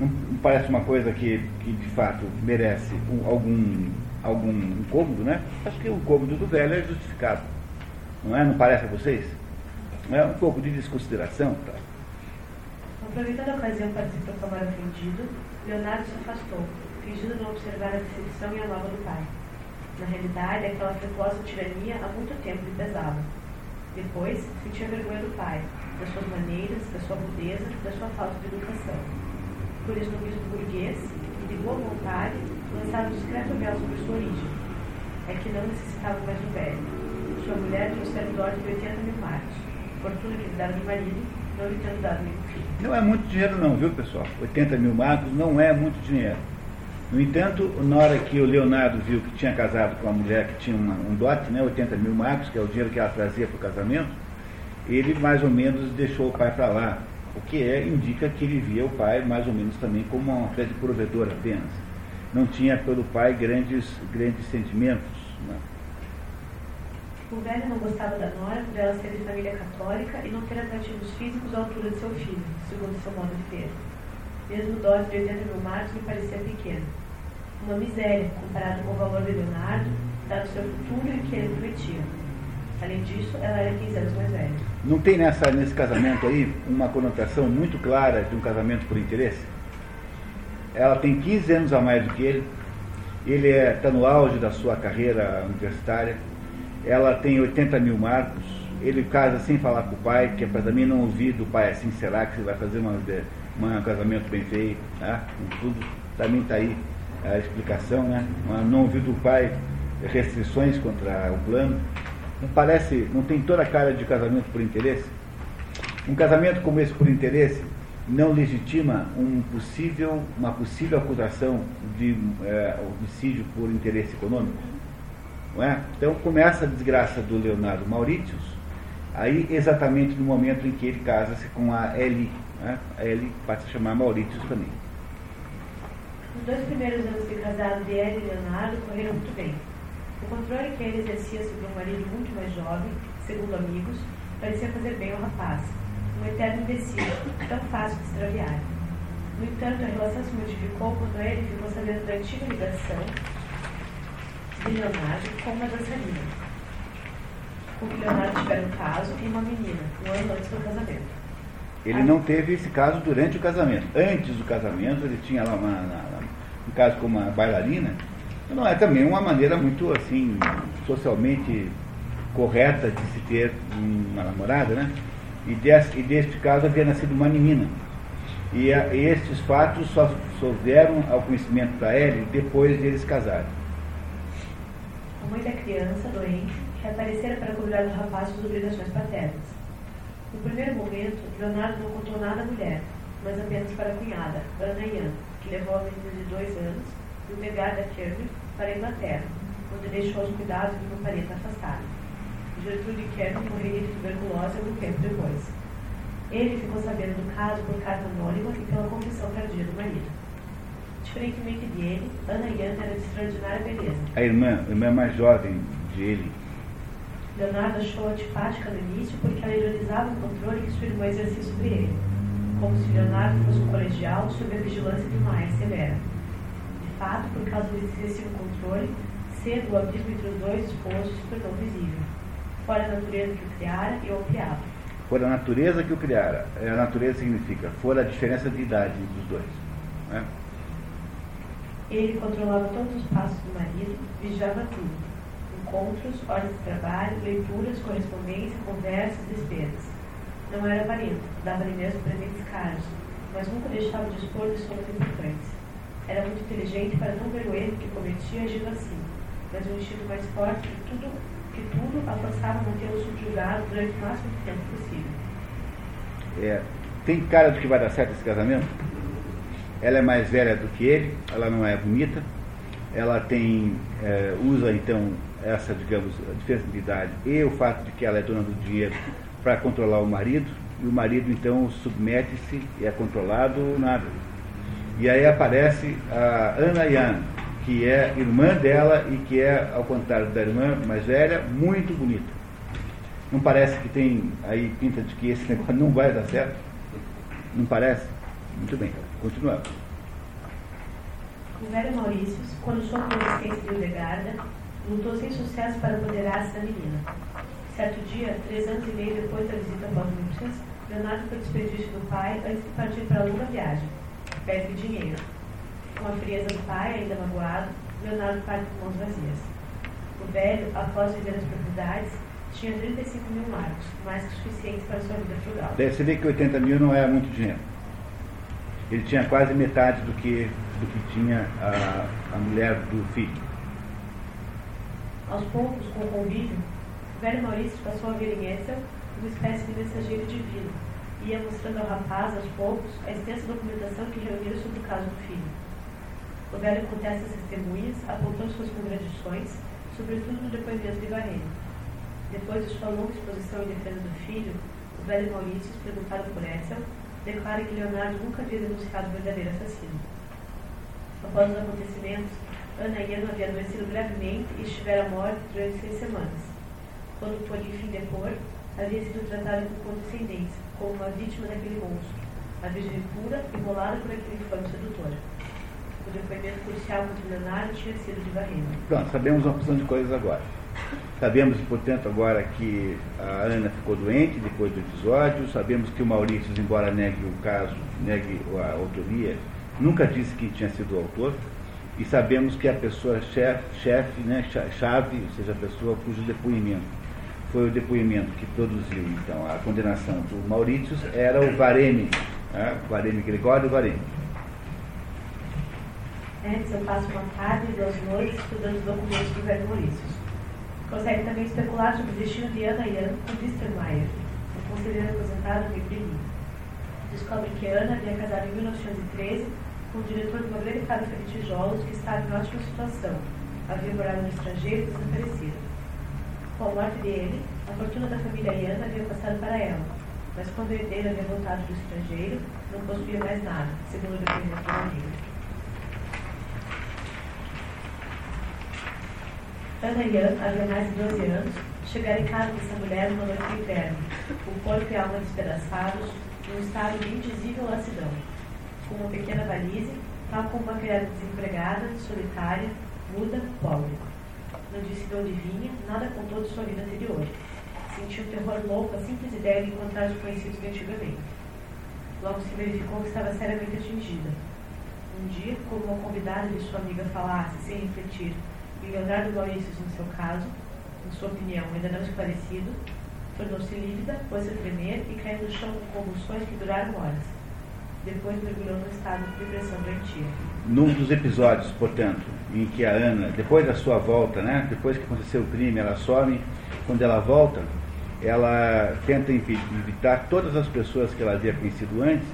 não, não parece uma coisa que, que de fato merece um, algum, algum incômodo, né? Acho que o incômodo do velho é justificado. Não é? Não parece a vocês? Não é um pouco de desconsideração, tá? Aproveitando a ocasião para se proclamar ofendido, Leonardo se afastou, fingindo não observar a decepção e a mágoa do pai. Na realidade, aquela afetuosa tirania há muito tempo lhe pesava. Depois, sentia vergonha do pai, das suas maneiras, da sua rudeza, da sua falta de educação. Por isso, no bispo burguês, que de boa vontade, lançava um discreto véu sobre sua origem. É que não necessitava mais um velho. Sua mulher trouxe um dólar de 80 mil marcos, fortuna que lhe dava de marido, não lhe tendo dado nenhum filho. Não é muito dinheiro não, viu pessoal? 80 mil marcos não é muito dinheiro. No entanto, na hora que o Leonardo viu que tinha casado com uma mulher que tinha uma, um dote, né, 80 mil marcos, que é o dinheiro que ela trazia para o casamento, ele mais ou menos deixou o pai para lá, o que é, indica que ele via o pai mais ou menos também como uma espécie de provedor apenas. Não tinha pelo pai grandes, grandes sentimentos. Né? O velho não gostava da nora por ela ser de família católica e não ter atrativos físicos à altura de seu filho, segundo seu modo de ver. Mesmo dose de 80 mil marcos lhe parecia pequeno. Uma miséria comparado com o valor de Leonardo, dado seu futuro e que ele prometia. Além disso, ela era 15 anos mais velha. Não tem nessa, nesse casamento aí uma conotação muito clara de um casamento por interesse? Ela tem 15 anos a mais do que ele, ele está é, tá no auge da sua carreira universitária, ela tem 80 mil marcos, ele casa sem falar com o pai, que é para também não ouvir do pai assim, será que você vai fazer uma, um casamento bem feito, né? tudo, também está aí a explicação, né? não ouvir do pai restrições contra o plano. Não parece, não tem toda a cara de casamento por interesse? Um casamento como esse por interesse não legitima um possível, uma possível acusação de é, homicídio por interesse econômico? Não é? Então começa a desgraça do Leonardo Mauritius, aí exatamente no momento em que ele casa-se com a Ellie. Né? A Ellie passa a chamar Mauritius também. Os dois primeiros anos de casado de Ellie e Leonardo correram muito bem. O controle que ele exercia sobre um marido muito mais jovem, segundo amigos, parecia fazer bem ao rapaz, um eterno imbecil, tão fácil de extraviar. No entanto, a relação se modificou quando ele ficou sabendo da antiga ligação de Leonardo com uma dançarina, com que Leonardo tivera um caso e uma menina, um ano antes do casamento. Ele não teve esse caso durante o casamento. Antes do casamento, ele tinha lá uma, uma, um caso com uma bailarina. Não é também uma maneira muito assim socialmente correta de se ter uma namorada, né? E, e deste caso havia nascido uma menina. E, a, e estes fatos só, vieram ao conhecimento da Ellie depois de eles casarem a mãe da criança doente, reaparecera para cuidar do rapaz suas obrigações paternas. No primeiro momento, Leonardo não contou nada à mulher, mas apenas para a cunhada, Ana Ian, que levou a menina de dois anos, do Megar da Kearney para a Inglaterra, onde deixou os cuidados de uma parente afastada. Gertrude Kearney morreria de tuberculose algum tempo depois. Ele ficou sabendo do caso por carta anônima e pela confissão tardia do marido. Diferentemente de ele, Ana Ian era de extraordinária beleza. A irmã, a irmã mais jovem de ele. Leonardo achou antipática no início porque ela ironizava o controle que sua irmã exercia sobre ele, como se Leonardo fosse um colegial sob a vigilância de uma severa. De fato, por causa desse excessivo controle, cedo o abismo entre os dois esposos se tornou visível. Fora a natureza que o criara e o criava. Fora a natureza que o criara. É, a natureza significa fora a diferença de idade entre os dois. Né? Ele controlava todos os passos do marido, vigiava tudo. Encontros, horas de trabalho, leituras, correspondência, conversas, despesas. Não era avarento, dava-lhe mesmo presentes caros, mas nunca deixava de expor somas importantes. Era muito inteligente para não ver o erro que cometia agindo assim, mas um instinto mais forte que tudo, que tudo a forçava a mantê-lo subjugado durante o máximo de tempo possível. É, tem cara de que vai dar certo esse casamento? Ela é mais velha do que ele, ela não é bonita, ela tem, é, usa então essa, digamos, diferença de idade e o fato de que ela é dona do dinheiro para controlar o marido, e o marido então submete-se e é controlado nada. E aí aparece a Ana Yan, que é irmã dela e que é, ao contrário da irmã mais velha, muito bonita. Não parece que tem aí pinta de que esse negócio não vai dar certo? Não parece? Muito bem, continuamos. Velho Maurício, quando da existência de Hildegarda, lutou sem sucesso para apoderar-se da menina. Certo dia, três anos e meio depois da visita aos núpcias, Leonardo foi despedir-se do pai antes de partir para a longa viagem, perto de dinheiro. Com a frieza do pai, ainda magoado, Leonardo parte com mãos vazias. O velho, após viver as propriedades, tinha 35 mil marcos, mais que suficientes para sua vida frugal. Você vê que 80 mil não era muito dinheiro. Ele tinha quase metade do que, do que tinha a, a mulher do filho. Aos poucos, com o convívio, o velho Maurício passou a ver em Edsel uma espécie de mensageiro divino, e ia mostrando ao rapaz, aos poucos, a extensa documentação que reuniram sobre o caso do filho. O velho contesta as testemunhas, apontando suas contradições, sobretudo no depoimento de Varene. Depois de sua longa exposição em defesa do filho, o velho Maurício, perguntado por Edsel, declara que Leonardo nunca havia denunciado o verdadeiro assassino. Após os acontecimentos, Ana Iano havia adoecido gravemente e estivera morta durante seis semanas. Quando por fim depor, havia sido tratada com condescendência, como uma vítima daquele monstro, a virgem pura, imolada por aquele infame sedutor. O depoimento crucial contra Leonardo tinha sido de Varrena. Pronto, sabemos uma porção de coisas agora. Sabemos, portanto, agora que a Ana ficou doente depois do episódio. Sabemos que o Maurício, embora negue o caso, negue a autoria, nunca disse que tinha sido o autor. E sabemos que a pessoa chefe, chefe né, chave, ou seja, a pessoa cujo depoimento foi o depoimento que produziu então a condenação do Maurício, era o Vareme, né, Vareme Gregório Vareme. Antes eu passo uma tarde e duas noites estudando os documentos do velho Maurício Consegue também especular sobre o destino de Ana e Anne com Wistermeier, um conselheiro aposentado de Berlim. Descobre que Ana havia casado em 1913 com o diretor de uma grande fábrica de tijolos que estava em ótima situação, havia morado no estrangeiro e desaparecido. Com a morte dele, a fortuna da família Ana havia passado para ela, mas quando o herdeiro havia voltado do estrangeiro, não possuía mais nada, segundo o depoimento do marido. Ana Ian, havia mais de 12 anos, chegara em casa dessa mulher numa noite de inverno, o corpo e a alma despedaçados, num estado de indizível lassidão, com uma pequena valise, tal como uma criada desempregada, solitária, muda, pobre. Não disse de onde vinha, nada contou de sua vida anterior. Sentiu terror louco a simples ideia de encontrar os conhecidos de antigamente. Logo se verificou que estava seriamente atingida. Um dia, como uma convidada de sua amiga falasse, sem refletir, e Leonardo Maurício, no seu caso, em sua opinião, ainda não esclarecido, tornou-se lívida, pôs-se a tremer e caiu no chão com convulsões que duraram horas. Depois mergulhou no estado de depressão doentia. Num dos episódios, portanto, em que a Ana, depois da sua volta, né, depois que aconteceu o crime, ela some, quando ela volta, ela tenta evitar todas as pessoas que ela havia conhecido antes,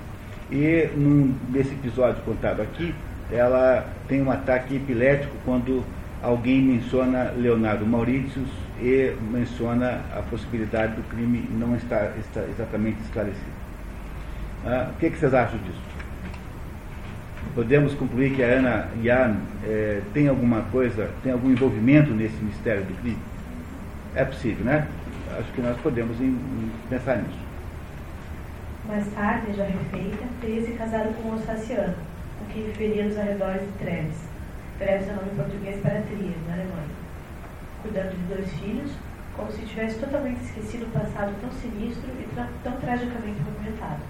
e num, nesse episódio contado aqui, ela tem um ataque epilético quando alguém menciona Leonardo Maurício e menciona a possibilidade do crime não estar, estar exatamente esclarecido. Ah, o que, que, vocês acham disso? Podemos concluir que a Ana Yan eh, tem alguma coisa, tem algum envolvimento nesse mistério do crime? É possível, né? Acho que nós podemos em, em pensar nisso. Mais tarde, já refeita, teria se casado com o Alsaciano, com quem viveria nos arredores de Treves Treve seu nome em português para Trier, na Alemanha. Cuidando de dois filhos, como se tivesse totalmente esquecido o passado tão sinistro e tão tragicamente documentado.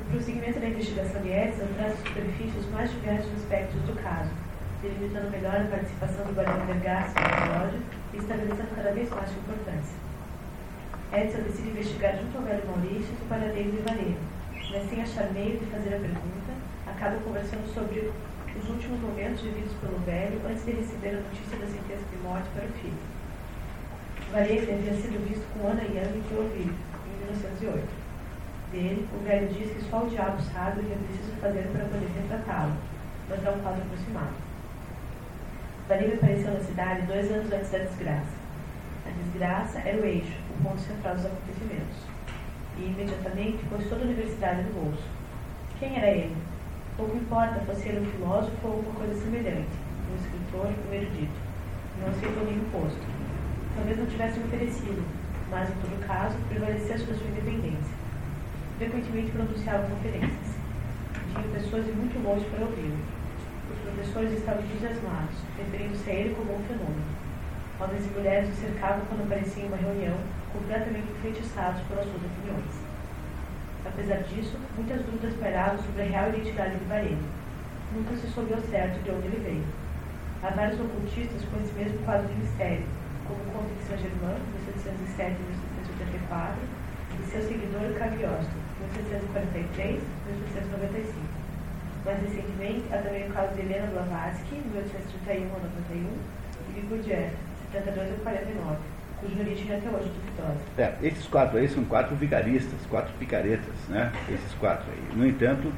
O prosseguimento da investigação de Edson traz os mais diversos aspectos do caso, delimitando melhor a participação do Barão Vergassi no episódio e estabelecendo cada vez mais importância. Edson decide investigar junto ao velho Maurício o paradeiro de Vareiro, mas sem achar meio de fazer a pergunta, acaba conversando sobre os últimos momentos vividos pelo velho antes de receber a notícia da sentença de morte para o filho. Varese havia sido visto com Ana Yang em Clovis, em 1908. Dele, o velho diz que só o diabo sabe o que é preciso fazer para poder retratá-lo, mas dá um quadro aproximado. Varese apareceu na cidade dois anos antes da desgraça. A desgraça era o eixo, o ponto central dos acontecimentos. E imediatamente pôs toda a universidade no bolso. Quem era ele? Pouco importa fosse ele um filósofo ou alguma coisa semelhante, um escritor, um erudito. Não aceitou nenhum posto. Talvez não tivesse oferecido, mas, em todo caso, prevaleceu sua independência. Frequentemente pronunciava conferências. Tinha pessoas de muito longe para ouvi-lo. Os professores estavam entusiasmados, referindo-se a ele como um fenômeno. Homens e mulheres o cercavam quando aparecia em uma reunião, completamente enfeitiçados pelas suas opiniões. Apesar disso, muitas dúvidas pairavam sobre a real identidade de Varene. Nunca se soube ao certo de onde ele veio. Há vários ocultistas com esse mesmo quadro de mistério, como o Conde de Saint-Germain, 1707 e 1784, e seu seguidor Cagliostro, 1743 1795. Mais recentemente, há também o caso de Helena Blavatsky, 1831 a 91, e de Gurdjieff, 72 a 49 cuja origem até hoje duvidosa. É, esses quatro aí são quatro vigaristas, quatro picaretas, né? Esses quatro aí. No entanto,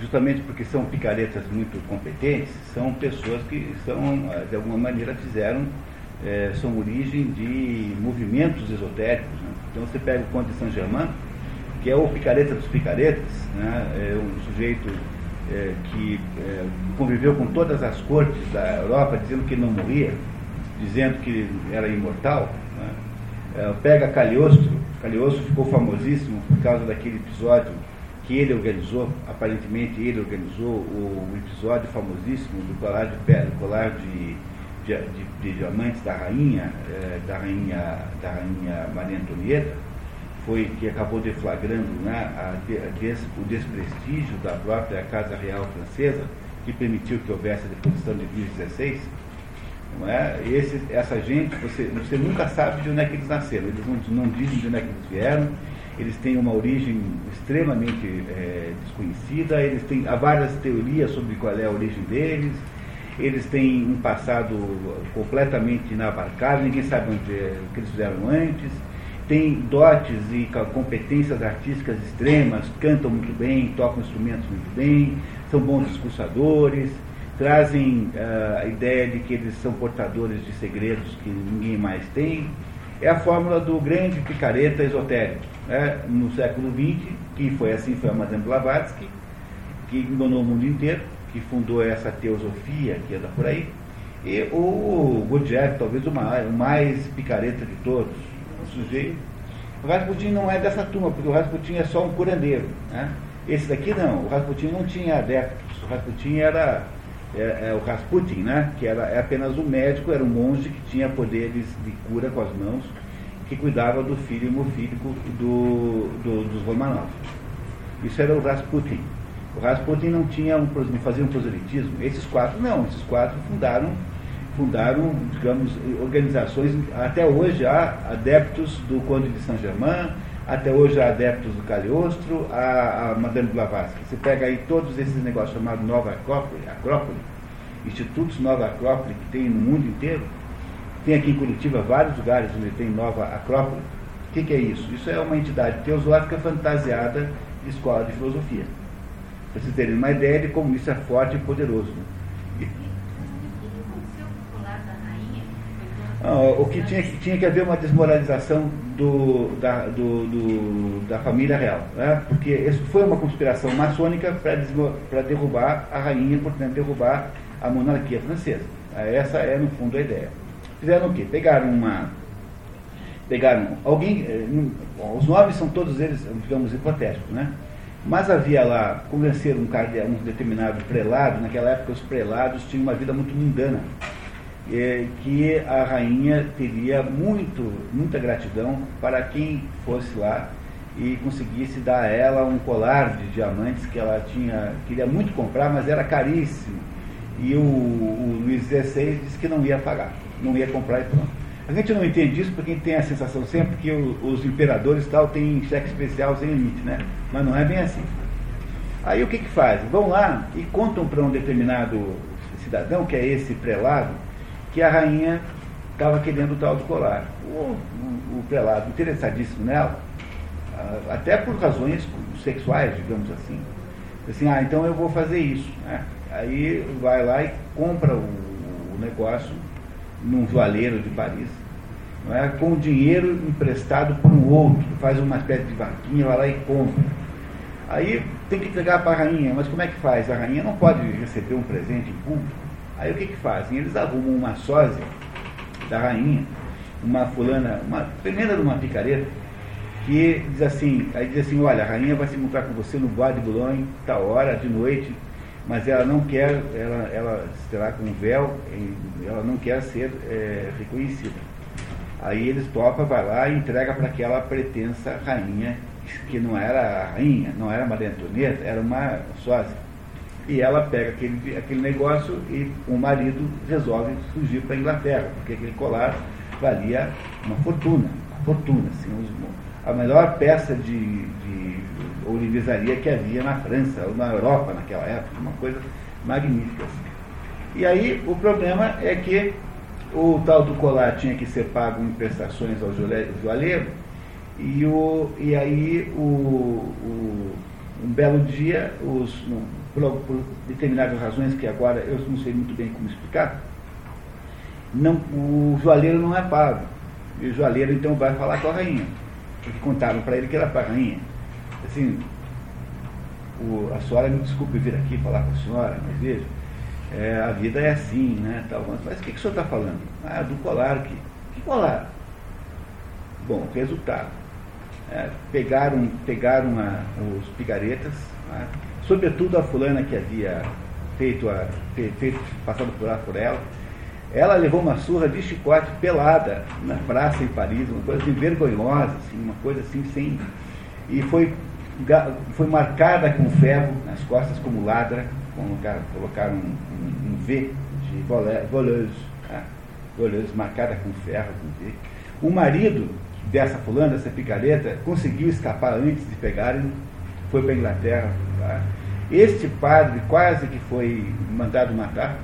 justamente porque são picaretas muito competentes, são pessoas que são, de alguma maneira, fizeram, é, são origem de movimentos esotéricos. Né? Então você pega o Conde de Saint-Germain, que é o picareta dos picaretas, né? é um sujeito é, que é, conviveu com todas as cortes da Europa, dizendo que não morria, dizendo que era imortal, né? é, pega Caliosto, Caliosto ficou famosíssimo por causa daquele episódio que ele organizou, aparentemente ele organizou o, o episódio famosíssimo do colar de, do colar de, de, de, de diamantes da rainha, é, da rainha, da rainha Maria Antonieta, foi que acabou deflagrando né, a, des, o desprestígio da própria Casa Real Francesa, que permitiu que houvesse a deposição de Luís XVI não é? Esse, essa gente, você, você nunca sabe de onde é que eles nasceram, eles não, não dizem de onde é que eles vieram, eles têm uma origem extremamente é, desconhecida, eles têm há várias teorias sobre qual é a origem deles, eles têm um passado completamente inabarcável, ninguém sabe onde é, o que eles fizeram antes, têm dotes e competências artísticas extremas, cantam muito bem, tocam instrumentos muito bem, são bons discursadores, trazem uh, a ideia de que eles são portadores de segredos que ninguém mais tem. É a fórmula do grande picareta esotérico. Né? No século XX, que foi assim, foi a Madame Blavatsky, que enganou o mundo inteiro, que fundou essa teosofia que anda por aí. E o Gurdjieff, talvez o mais, o mais picareta de todos, sujeito. O Rasputin não é dessa turma, porque o Rasputin é só um curandeiro. Né? Esse daqui não, o Rasputin não tinha adeptos, o Rasputin era é, é, o Rasputin, né? que era é apenas um médico, era um monge que tinha poderes de cura com as mãos, que cuidava do filho hemofílico do, do, dos Romanov. Isso era o Rasputin. O Rasputin não tinha um, fazia um proselitismo. Esses quatro não, esses quatro fundaram, fundaram, digamos, organizações. Até hoje há adeptos do Conde de Saint-Germain, até hoje há adeptos do Cagliostro, a, a Madame Blavatsky. Você pega aí todos esses negócios chamados Nova Acrópole, Acrópole, institutos Nova Acrópole que tem no mundo inteiro. Tem aqui em Curitiba vários lugares onde tem Nova Acrópole. O que, que é isso? Isso é uma entidade teosófica fantasiada de escola de filosofia. Para vocês terem uma ideia de como isso é forte e poderoso. Né? O que tinha, tinha que haver uma desmoralização do, da, do, do, da família real, né? porque isso foi uma conspiração maçônica para derrubar a rainha, portanto, derrubar a monarquia francesa. Essa é, no fundo, a ideia. Fizeram o quê? Pegaram uma. Pegaram alguém. Eh, os nomes são todos eles, digamos, hipotéticos, né? Mas havia lá, convencer um, um determinado prelado, naquela época os prelados tinham uma vida muito mundana é, que a rainha teria muito, muita gratidão para quem fosse lá e conseguisse dar a ela um colar de diamantes que ela tinha queria muito comprar, mas era caríssimo. E o, o Luiz XVI disse que não ia pagar, não ia comprar e pronto. A gente não entende isso porque tem a sensação sempre que o, os imperadores tal têm cheque especial sem limite, né? Mas não é bem assim. Aí o que que fazem? Vão lá e contam para um determinado cidadão, que é esse prelado, que a rainha estava querendo o tal do colar. O, o, o prelado, interessadíssimo nela, ah, até por razões sexuais, digamos assim, assim, ah, então eu vou fazer isso. Né? Aí vai lá e compra o, o negócio num joalheiro de Paris, não é? com dinheiro emprestado por um outro, faz uma espécie de vaquinha, vai lá e compra. Aí tem que entregar para a rainha, mas como é que faz? A rainha não pode receber um presente em público. Aí o que que fazem? Eles arrumam uma sósia da rainha, uma fulana, uma tremenda de uma picareta, que diz assim, aí diz assim, olha, a rainha vai se encontrar com você no Bois de Boulogne, tal hora, de noite, mas ela não quer, ela, ela estará com um véu, ela não quer ser é, reconhecida. Aí eles topam, vai lá e entrega para aquela pretensa rainha, que não era a rainha, não era Maria Antonieta, era uma sósia. E ela pega aquele, aquele negócio e o marido resolve fugir para a Inglaterra, porque aquele colar valia uma fortuna, uma fortuna, assim, a melhor peça de, de ourivesaria que havia na França, ou na Europa naquela época, uma coisa magnífica. Assim. E aí o problema é que o tal do colar tinha que ser pago em prestações ao joalheiro, e, o, e aí o, o, um belo dia, os, por, por, determinadas razões que agora eu não sei muito bem como explicar, não, o joalheiro não é pago. E o joalheiro então vai falar com a rainha. Porque contaram para ele que era para a rainha. Assim, o, a senhora me desculpe vir aqui falar com a senhora, mas veja, é, a vida é assim, né? Tal, mas o que, que o senhor está falando? Ah, do colar aqui. Que colar? Bom, resultado. É, pegaram pegaram a, os picaretas, né? Sobretudo a fulana que havia feito, a, feito passado por por ela. Ela levou uma surra de chicote pelada na praça em Paris, uma coisa assim, vergonhosa, assim, uma coisa assim sem. E foi, foi marcada com ferro nas costas como ladra, colocaram, colocaram um, um, um V de voleuse, tá? voleuse marcada com ferro, com V. O marido dessa fulana, dessa picareta, conseguiu escapar antes de pegarem, foi para a Inglaterra. Tá? Este padre quase que foi mandado matar,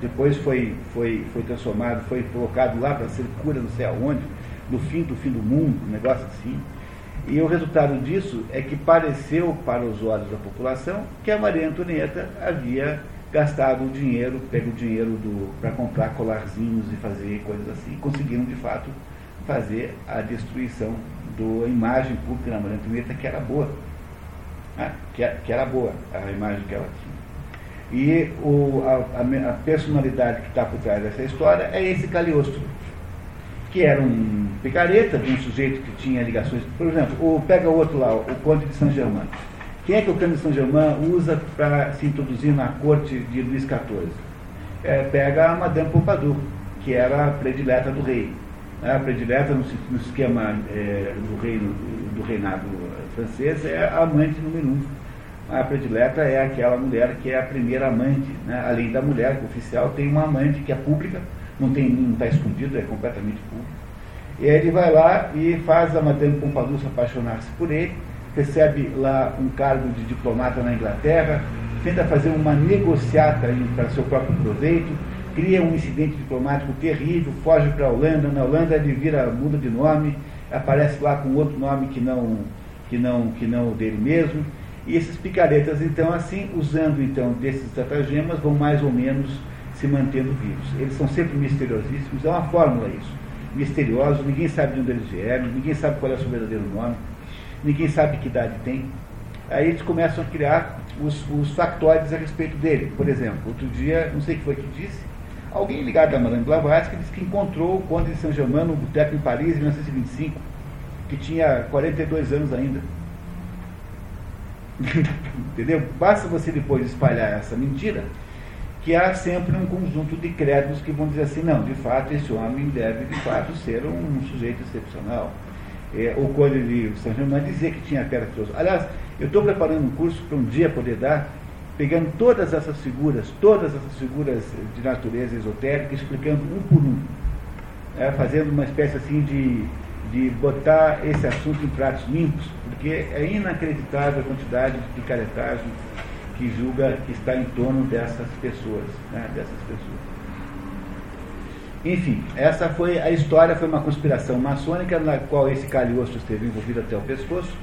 depois foi, foi, foi transformado, foi colocado lá para ser cura não sei aonde, no fim do fim do mundo, um negócio assim. E o resultado disso é que pareceu para os olhos da população que a Maria Antonieta havia gastado o dinheiro, pego o dinheiro para comprar colarzinhos e fazer coisas assim. Conseguiram, de fato, fazer a destruição da imagem pública da Maria Antonieta, que era boa. Né? Que, que era boa a imagem que ela tinha. E o, a, a, personalidade que está por trás dessa história é esse Caliostro que era um picareta de um sujeito que tinha ligações. Por exemplo, o, pega outro lá, o Conde de Saint-Germain. Quem é que o Conde de Saint-Germain usa para se introduzir na corte de Luís XIV? É, pega a Madame Pompadour, que era a predileta do rei. A predileta no, no esquema é, do, reino, do reinado francês é a amante número um. A predileta é aquela mulher que é a primeira amante, né? além da mulher que oficial tem uma amante que é pública, não está escondido, é completamente público. E aí ele vai lá e faz a Madame Pompadour se apaixonar-se por ele, recebe lá um cargo de diplomata na Inglaterra, tenta fazer uma negociata para seu próprio proveito, cria um incidente diplomático terrível, foge para a Holanda, na Holanda ele vira, muda de nome, aparece lá com outro nome que não, que não, que não o dele mesmo. E esses picaretas, então, assim, usando então desses estratagemas, vão mais ou menos se mantendo vivos. Eles são sempre misteriosíssimos, é uma fórmula isso. Misteriosos, ninguém sabe de onde eles vieram, ninguém sabe qual é o seu verdadeiro nome, ninguém sabe que idade tem. Aí eles começam a criar os, os factóides a respeito dele. Por exemplo, outro dia, não sei que foi que disse, alguém ligado a Madame Blavatsky disse que encontrou o Conde de Saint-Germain no boteco em Paris em 1925, que tinha 42 anos ainda. Entendeu? Basta você depois espalhar essa mentira, que há sempre um conjunto de créditos que vão dizer assim, não, de fato esse homem deve de fato ser um sujeito excepcional. É, o Conde de São Germain dizia que tinha características. Aliás, eu estou preparando um curso para um dia poder dar, pegando todas essas figuras, todas essas figuras de natureza esotérica, explicando um por um, é, fazendo uma espécie assim de, de botar esse assunto em pratos limpos, porque é inacreditável a quantidade de picaretagem que julga que está em torno dessas pessoas, né, dessas pessoas. Enfim, essa foi a história, foi uma conspiração maçônica na qual esse Caliosto esteve envolvido até o pescoço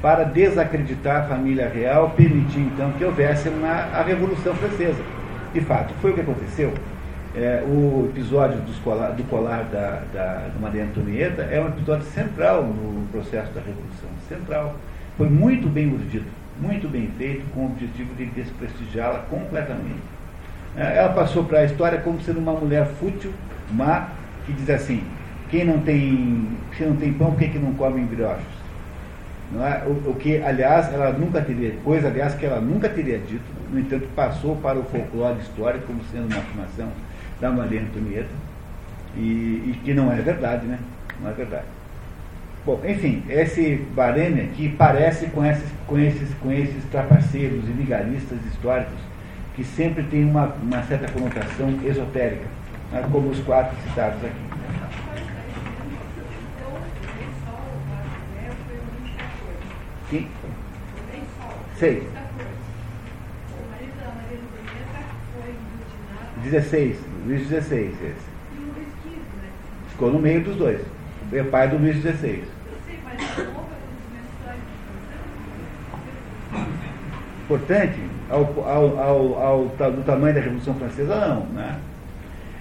para desacreditar a família real, permitir então que houvesse uma, a Revolução Francesa. De fato, foi o que aconteceu. É, o episódio do colar da, da, da Maria Antonieta é um episódio central no processo da Revolução. Central. Foi muito bem urdido muito bem feito, com o objetivo de desprestigiá-la completamente. É, ela passou para a história como sendo uma mulher fútil, má, que diz assim, quem não tem, se não tem pão, por que, que não come brioches? Não é? o, o que, aliás, ela nunca teria, coisa, aliás, que ela nunca teria dito, no entanto, passou para o folclore histórico como sendo uma afirmação da Maria Antonieta, e, e que não é verdade, né? Não é verdade. Bom, enfim, esse Barene aqui parece com esses, com esses, com esses trapaceiros e vigaristas históricos que sempre tem uma, uma certa conotação esotérica, né, como os quatro citados aqui. Sim? Sei. 16, Luís XVI esse. Ficou no meio dos dois. É pai do Luís XVI. Importante, ao, ao, ao, ao, do tamanho da Revolução Francesa, não. Né?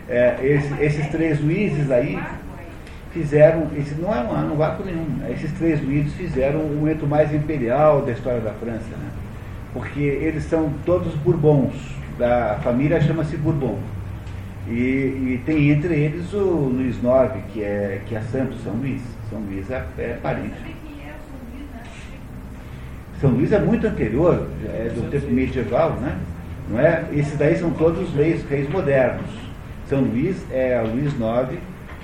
É, esse, esses três Luíses aí fizeram, esse não é um, não vácuo nenhum, né? esses três Luíses fizeram o momento mais imperial da história da França, né? porque eles são todos Bourbons, da família chama-se Bourbon. E, e, tem entre eles o Luís IX, que é, que é santo, São Luís. São Luís é, é parente. São Luís é muito anterior, é do tempo medieval, né? Não é? Esses daí são todos reis, reis modernos. São Luís é Luís IX,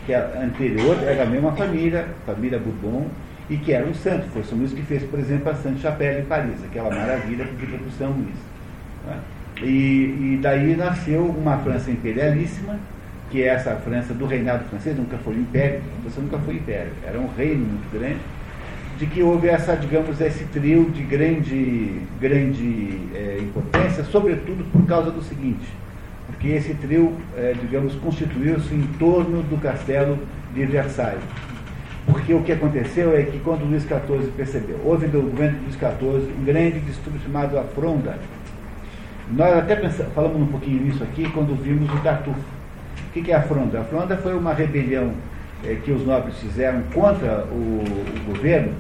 que é anterior, era a mesma família, família Bourbon, e que era um santo. Foi São Luís que fez, por exemplo, a Santa Chapelle em Paris, aquela maravilha que fica por São Luís. Não é? E, e daí nasceu uma França imperialíssima, que é essa França do reinado francês, nunca foi império, você nunca foi império, era um reino muito grande, de que houve essa, digamos, esse trio de grande, grande é, importância, sobretudo por causa do seguinte, porque esse trio, é, digamos, constituiu-se em torno do castelo de Versailles. Porque o que aconteceu é que quando Luís XIV percebeu, houve no governo de Luís XIV um grande distúrbio chamado a Fronda, nós até pensamos, falamos um pouquinho nisso aqui quando vimos o Tartufo. O que é a Fronda? A Fronda foi uma rebelião é, que os nobres fizeram contra o, o governo.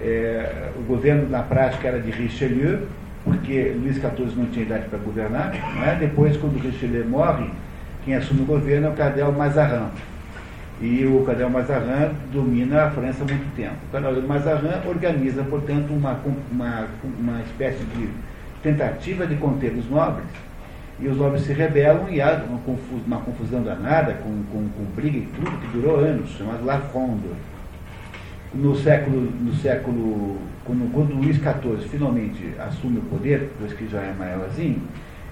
É, o governo, na prática, era de Richelieu, porque Luís XIV não tinha idade para governar. É? Depois, quando Richelieu morre, quem assume o governo é o Cadel Mazarin. E o Cadel Mazarin domina a França há muito tempo. O Cadel Mazarin organiza, portanto, uma, uma, uma espécie de tentativa de conter os nobres, e os nobres se rebelam e há uma, confusão, uma confusão danada, com, com, com, briga e tudo, que durou anos, chamado La Fronde. No século, no século quando, quando Luís XIV finalmente assume o poder, depois que já é maiorzinho,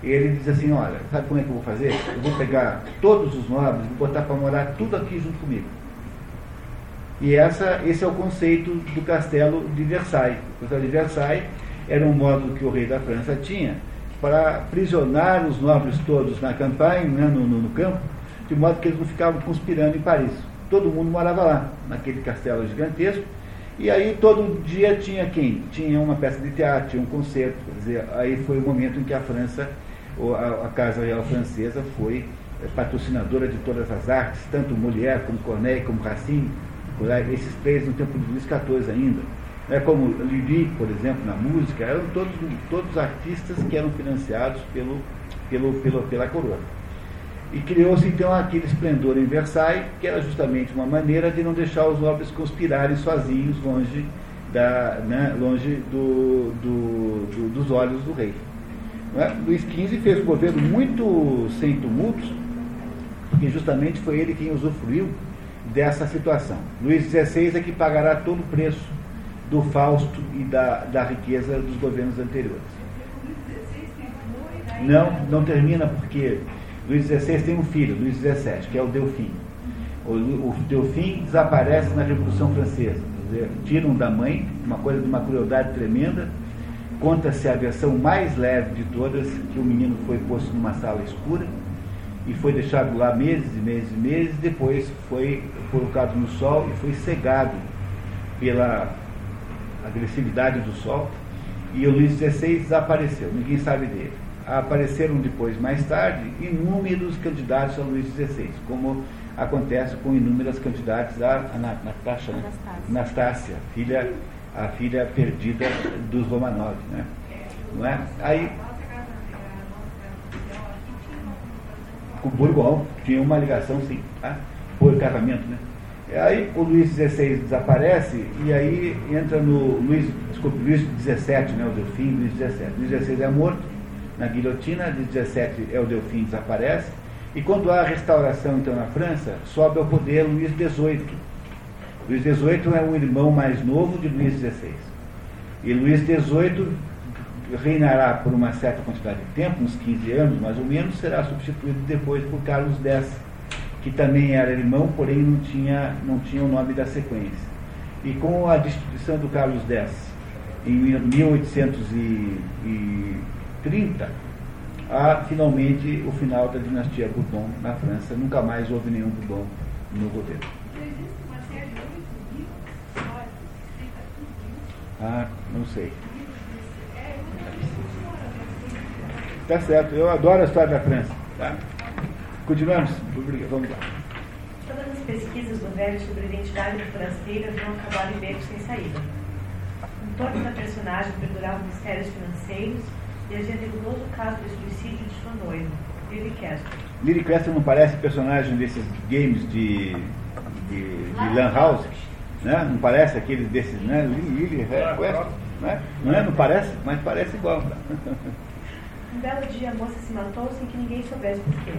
ele diz assim, olha, sabe como é que eu vou fazer? Eu vou pegar todos os nobres e botar para morar tudo aqui junto comigo. E essa, esse é o conceito do castelo de Versailles. O castelo de Versailles era um modo que o rei da França tinha para aprisionar os nobres todos na campanha, né, no, no, no, campo, de modo que eles não ficavam conspirando em Paris. Todo mundo morava lá, naquele castelo gigantesco, e aí todo dia tinha quem? Tinha uma peça de teatro, tinha um concerto. Quer dizer, aí foi o momento em que a França, a, a Casa Real Francesa, foi eh, patrocinadora de todas as artes, tanto Molière como Corneille, como Racine, esses três no tempo de Luís XIV ainda é como Lili, por exemplo, na música, eram todos, todos artistas que eram financiados pelo, pelo, pelo, pela coroa. E criou-se então aquele esplendor em Versailles, que era justamente uma maneira de não deixar os nobres conspirarem sozinhos longe, da, né, longe do, do, do, dos olhos do rei. É? Luís XV fez um governo muito sem tumultos, porque justamente foi ele quem usufruiu dessa situação. Luís XVI é que pagará todo o preço do Fausto e da, da riqueza dos governos anteriores. Não, não termina porque Luís XVI tem um filho, Luís XVII, que é o Delfim. O, o Delfim desaparece na Revolução Francesa. Dizer, tiram da mãe, uma coisa de uma crueldade tremenda. Conta-se a versão mais leve de todas, que o menino foi posto numa sala escura e foi deixado lá meses e meses e meses, depois foi colocado no sol e foi cegado pela agressividade do sol, e o Luís XVI desapareceu, ninguém sabe dele. Apareceram depois, mais tarde, inúmeros candidatos a Luís XVI, como acontece com inúmeras candidatas a, Natasha, né? Anastácia, filha, a filha perdida dos Romanov. Né? Não é? Aí, com Bourbon, tinha uma ligação sim, tá? por casamento, né? Aí o Luís XVI desaparece e aí entra no Luís, desculpe, Luís XVII, né, o Delfim, Luís XVII. Luís XVI é morto na guilhotina, Luís XVII é o Delfim, desaparece. E quando há a restauração então na França, sobe ao poder Luís XVIII. Luís XVIII é o irmão mais novo de Luís XVI. E Luís XVIII reinará por uma certa quantidade de tempo, uns 15 anos mais ou menos, será substituído depois por Carlos X, que também era irmão, porém não tinha, não tinha o nome da sequência. E com a destituição do Carlos X em 1830, há finalmente o final da dinastia Bourbon na França. Nunca mais houve nenhum Bourbon no governo. Ah, não sei. É, eu não sei Tá certo, eu adoro a história da França. Tá? Continuamos? Obrigado. Vamos lá. Todas as pesquisas do velho sobre a identidade do forasteiro haviam acabado em becos sem saída. Em torno da personagem perduravam mistérios financeiros e havia nebuloso caso do suicídio de sua noiva, Lily Castle. Lily Castle não parece personagem desses games de, de, de Lan House? Né? Não parece aqueles desses, né? Lily, Lily Castle, né? Não é? Não parece? Mas parece igual. Um belo dia a moça se matou sem que ninguém soubesse por quê.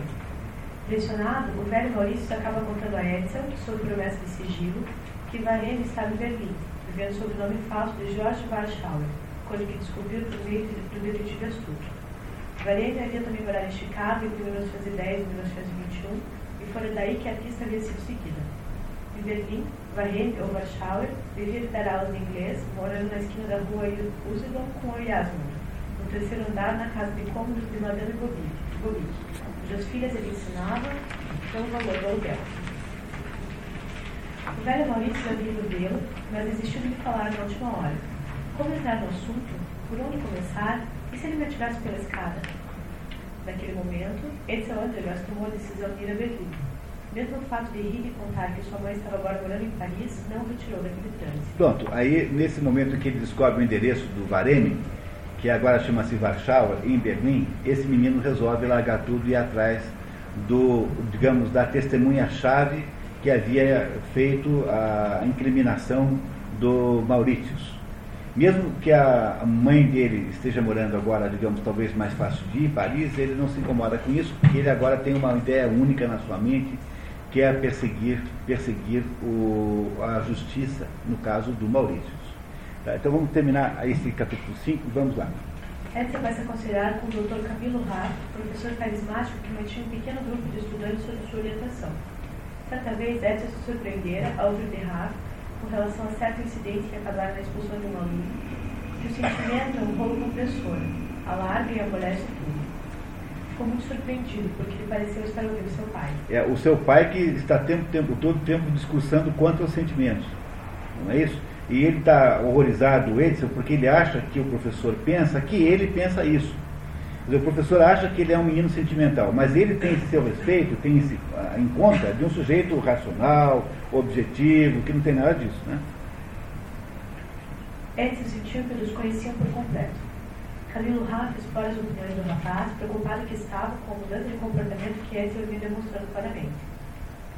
Pressionado, o velho Maurício acaba contando a Edsel, sob promessa de sigilo, que Varenne estava em Berlim, vivendo sob o nome falso de George Warschauer, coisa que descobriu por meio de- do detetive astuto. Varenne havia também morado em Chicago entre 1910 e 1921, e fora daí que a pista havia sido seguida. Em Berlim, Varenne, ou Warschauer, devia dar aulas de inglês, morando na esquina da rua Usedom com o Yasmund, no terceiro andar na casa de cômodos de Madame Gobic, Cujas filhas ele ensinava pelo valor do aluguel. O velho Maurício havia ido vê-lo, mas desistiu de lhe falar na última hora. Como entrar no assunto? Por onde começar? E se ele me atirasse pela escada? Naquele momento, Edsel Andregas tomou a decisão de ir a Berlim. Mesmo o fato de rir e contar que sua mãe estava agora morando em Paris não retirou daquele trânsito. Pronto, aí nesse momento que ele descobre o endereço do Varenne, que agora chama-se Warschauer, em Berlim, esse menino resolve largar tudo e ir atrás do, digamos, da testemunha-chave que havia feito a incriminação do Mauritius. Mesmo que a mãe dele esteja morando agora, digamos, talvez mais fácil de ir, Paris, ele não se incomoda com isso, porque ele agora tem uma ideia única na sua mente, que é perseguir, perseguir o, a justiça, no caso do Mauritius. Tá, então vamos terminar esse capítulo 5, vamos lá. Edsel vai se aconselhar com o Dr. Camilo Raff, professor carismático que mantinha um pequeno grupo de estudantes sob sua orientação. Certa vez, Edsel se surpreendera ao ouvir Raff com relação a certo incidente que acabara na expulsão de um aluno, que o sentimento é um rolo compressor, alarga e amolece tudo. Ficou muito surpreendido, porque lhe pareceu estar ouvindo seu pai. É o seu pai que está tempo, tempo todo tempo discursando quanto aos sentimentos. Não é isso? E ele está horrorizado, Edson, porque ele acha que o professor pensa que ele pensa isso. O professor acha que ele é um menino sentimental, mas ele tem esse seu respeito, tem esse, ah, em conta de um sujeito racional, objetivo, que não tem nada disso. Né? Edson sentiu que o desconheciam por completo. Camilo Raff explora as opiniões do rapaz, preocupado que estava com a mudança de comportamento que Edson vinha demonstrando claramente.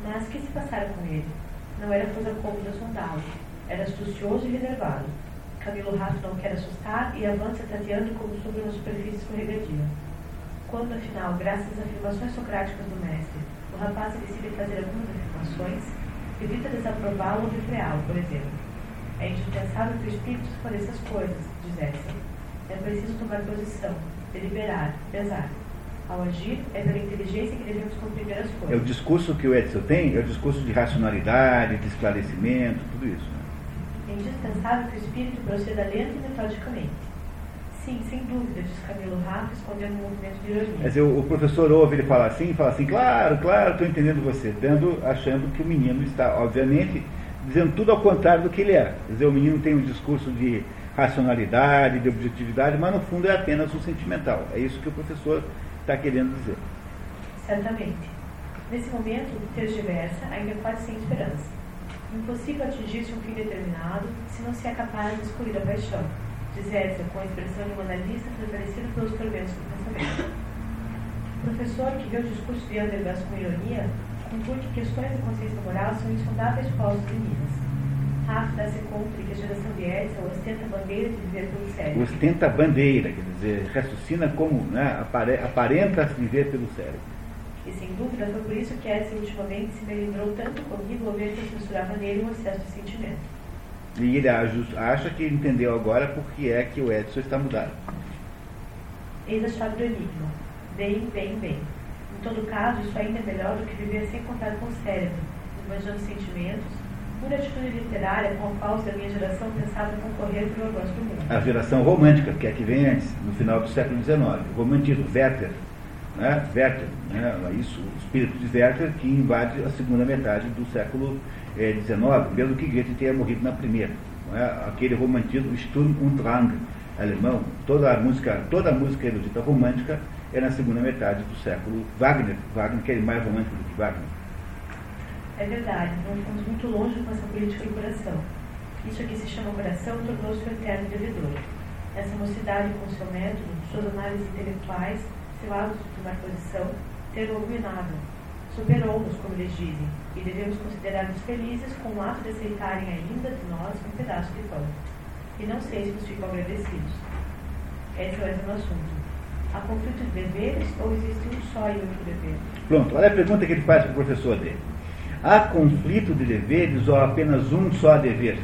Mas o que se passara com ele? Não era coisa cômoda sondá-lo. Era astucioso e reservado. Camilo Raff não quer assustar e avança tateando como sobre uma superfície escorregadia. Quando, afinal, graças às afirmações socráticas do mestre, o rapaz decide fazer algumas afirmações, evita desaprová-lo ou refreá-lo, por exemplo. É indispensável que o espírito esclareça as coisas, diz Edson. É preciso tomar posição, deliberar, pesar. Ao agir, é pela inteligência que devemos compreender as É o coisas. discurso que o Edson tem, é o discurso de racionalidade, de esclarecimento, tudo isso. É indispensável que o espírito proceda lento e metodicamente. Sim, sem dúvida, diz Camilo Rato, escondendo um movimento de ironia. dizer, o o professor ouve ele falar assim, fala assim, claro, claro, estou entendendo você, dando, achando que o menino está, obviamente, dizendo tudo ao contrário do que ele é. Quer dizer, o menino tem um discurso de racionalidade, de objetividade, mas no fundo é apenas um sentimental. É isso que o professor está querendo dizer. Certamente. Nesse momento, o tergiversa, ainda quase sem esperança. Impossível atingir-se um fim determinado se não se é capaz de escolher a paixão, diz Edson com a expressão de um analista fortalecido pelos tormentos do pensamento. O professor, que vê o discurso de Andergast com ironia, conclui que questões de consciência moral são insondáveis postos em Minas. Rafa dá-se conta de que a geração de Edson ostenta a bandeira de viver pelo cérebro. Ostenta a bandeira, quer dizer, raciocina como, né, aparenta viver pelo cérebro. E sem dúvida foi por isso que Edson ultimamente se melindrou tanto comigo ao ver que eu censurava nele um excesso de sentimento. E ele acha que entendeu agora por que é que o Edson está mudado. Eis a chave do enigma. Bem, bem, bem. Em todo caso, isso ainda é melhor do que viver sem contato com o cérebro, imaginando sentimentos, pura atitude literária com a qual a minha geração pensava concorrer pelo avanço do mundo. A geração romântica, que é a que vem antes, no final do século XIX. O romantismo, Werther, né? Werther, né? Isso, o espírito de Werther que invade a segunda metade do século XIX, eh, mesmo que Goethe tenha morrido na primeira. É? Aquele romantismo Sturm und Drang alemão, toda a música, toda a música erudita romântica é na segunda metade do século Wagner, Wagner que é mais romântico do que Wagner. É verdade, não fomos muito longe com essa política do coração. Isso que se chama coração tornou-se o eterno devedor. Essa mocidade com seu método, suas análises intelectuais, hábito de tomar posição, ter ruinado. Superou-nos, como eles dizem, e devemos considerar-nos felizes com o ato de aceitarem ainda de nós um pedaço de pão e não sei se nos ficam agradecidos. Esse é o assunto. Há conflito de deveres ou existe um só e outro dever? Pronto, olha a pergunta que ele faz para o professor dele. Há conflito de deveres ou apenas um só dever?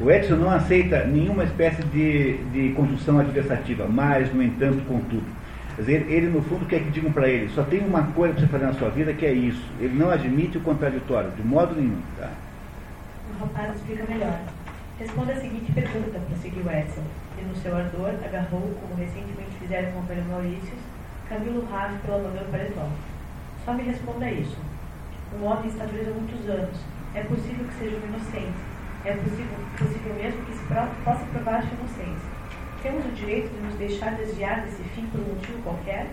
O Edson não aceita nenhuma espécie de, de construção adversativa, mas, no entanto, contudo. Quer dizer, ele, no fundo, quer que digam para ele, só tem uma coisa para você fazer na sua vida que é isso. Ele não admite o contraditório, de modo nenhum. Tá? O rapaz explica melhor. Responda a seguinte pergunta, prosseguiu Edson, e no seu ardor agarrou, como recentemente fizeram com o velho Maurício, Camilo Raff pelo amador paletó. Só me responda isso. Um homem está preso há muitos anos. É possível que seja um inocente. É possível, possível mesmo que se possa provar sua inocência. Temos o direito de nos deixar desviar desse fim por um motivo qualquer?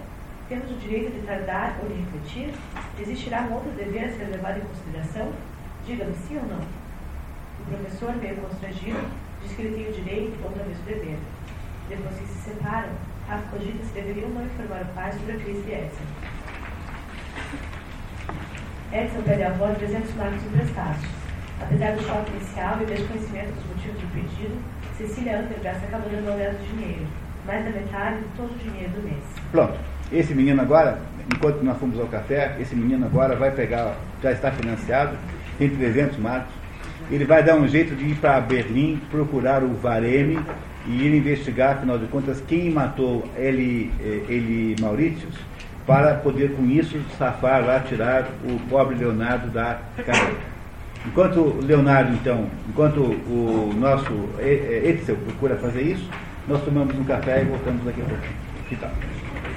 Temos o direito de tardar ou de refletir? Existirá um outro dever a ser levado em consideração? Diga-me sim ou não. O professor, meio constrangido, diz que ele tem o direito ou talvez o dever. Depois que se separam, Rafa cogita se deveriam não informar o pai sobre a crise de Edson. Edson pede à avó 300 marcos emprestados. Apesar do choque inicial e desconhecimento dos motivos do pedido, Cecília Andergast acaba dando ao do dinheiro, mais da metade de todo o dinheiro do mês. Pronto. Esse menino agora, enquanto nós fomos ao café, esse menino agora vai pegar, já está financiado, tem 300 marcos, ele vai dar um jeito de ir para Berlim, procurar o Vareme e ir investigar, afinal de contas, quem matou ele, eh, ele Maurícios, para poder com isso safar lá, tirar o pobre Leonardo da cadeia. Enquanto Leonardo, então, enquanto o nosso Etzel procura fazer isso, nós tomamos um café e voltamos daqui a pouco. Que tal?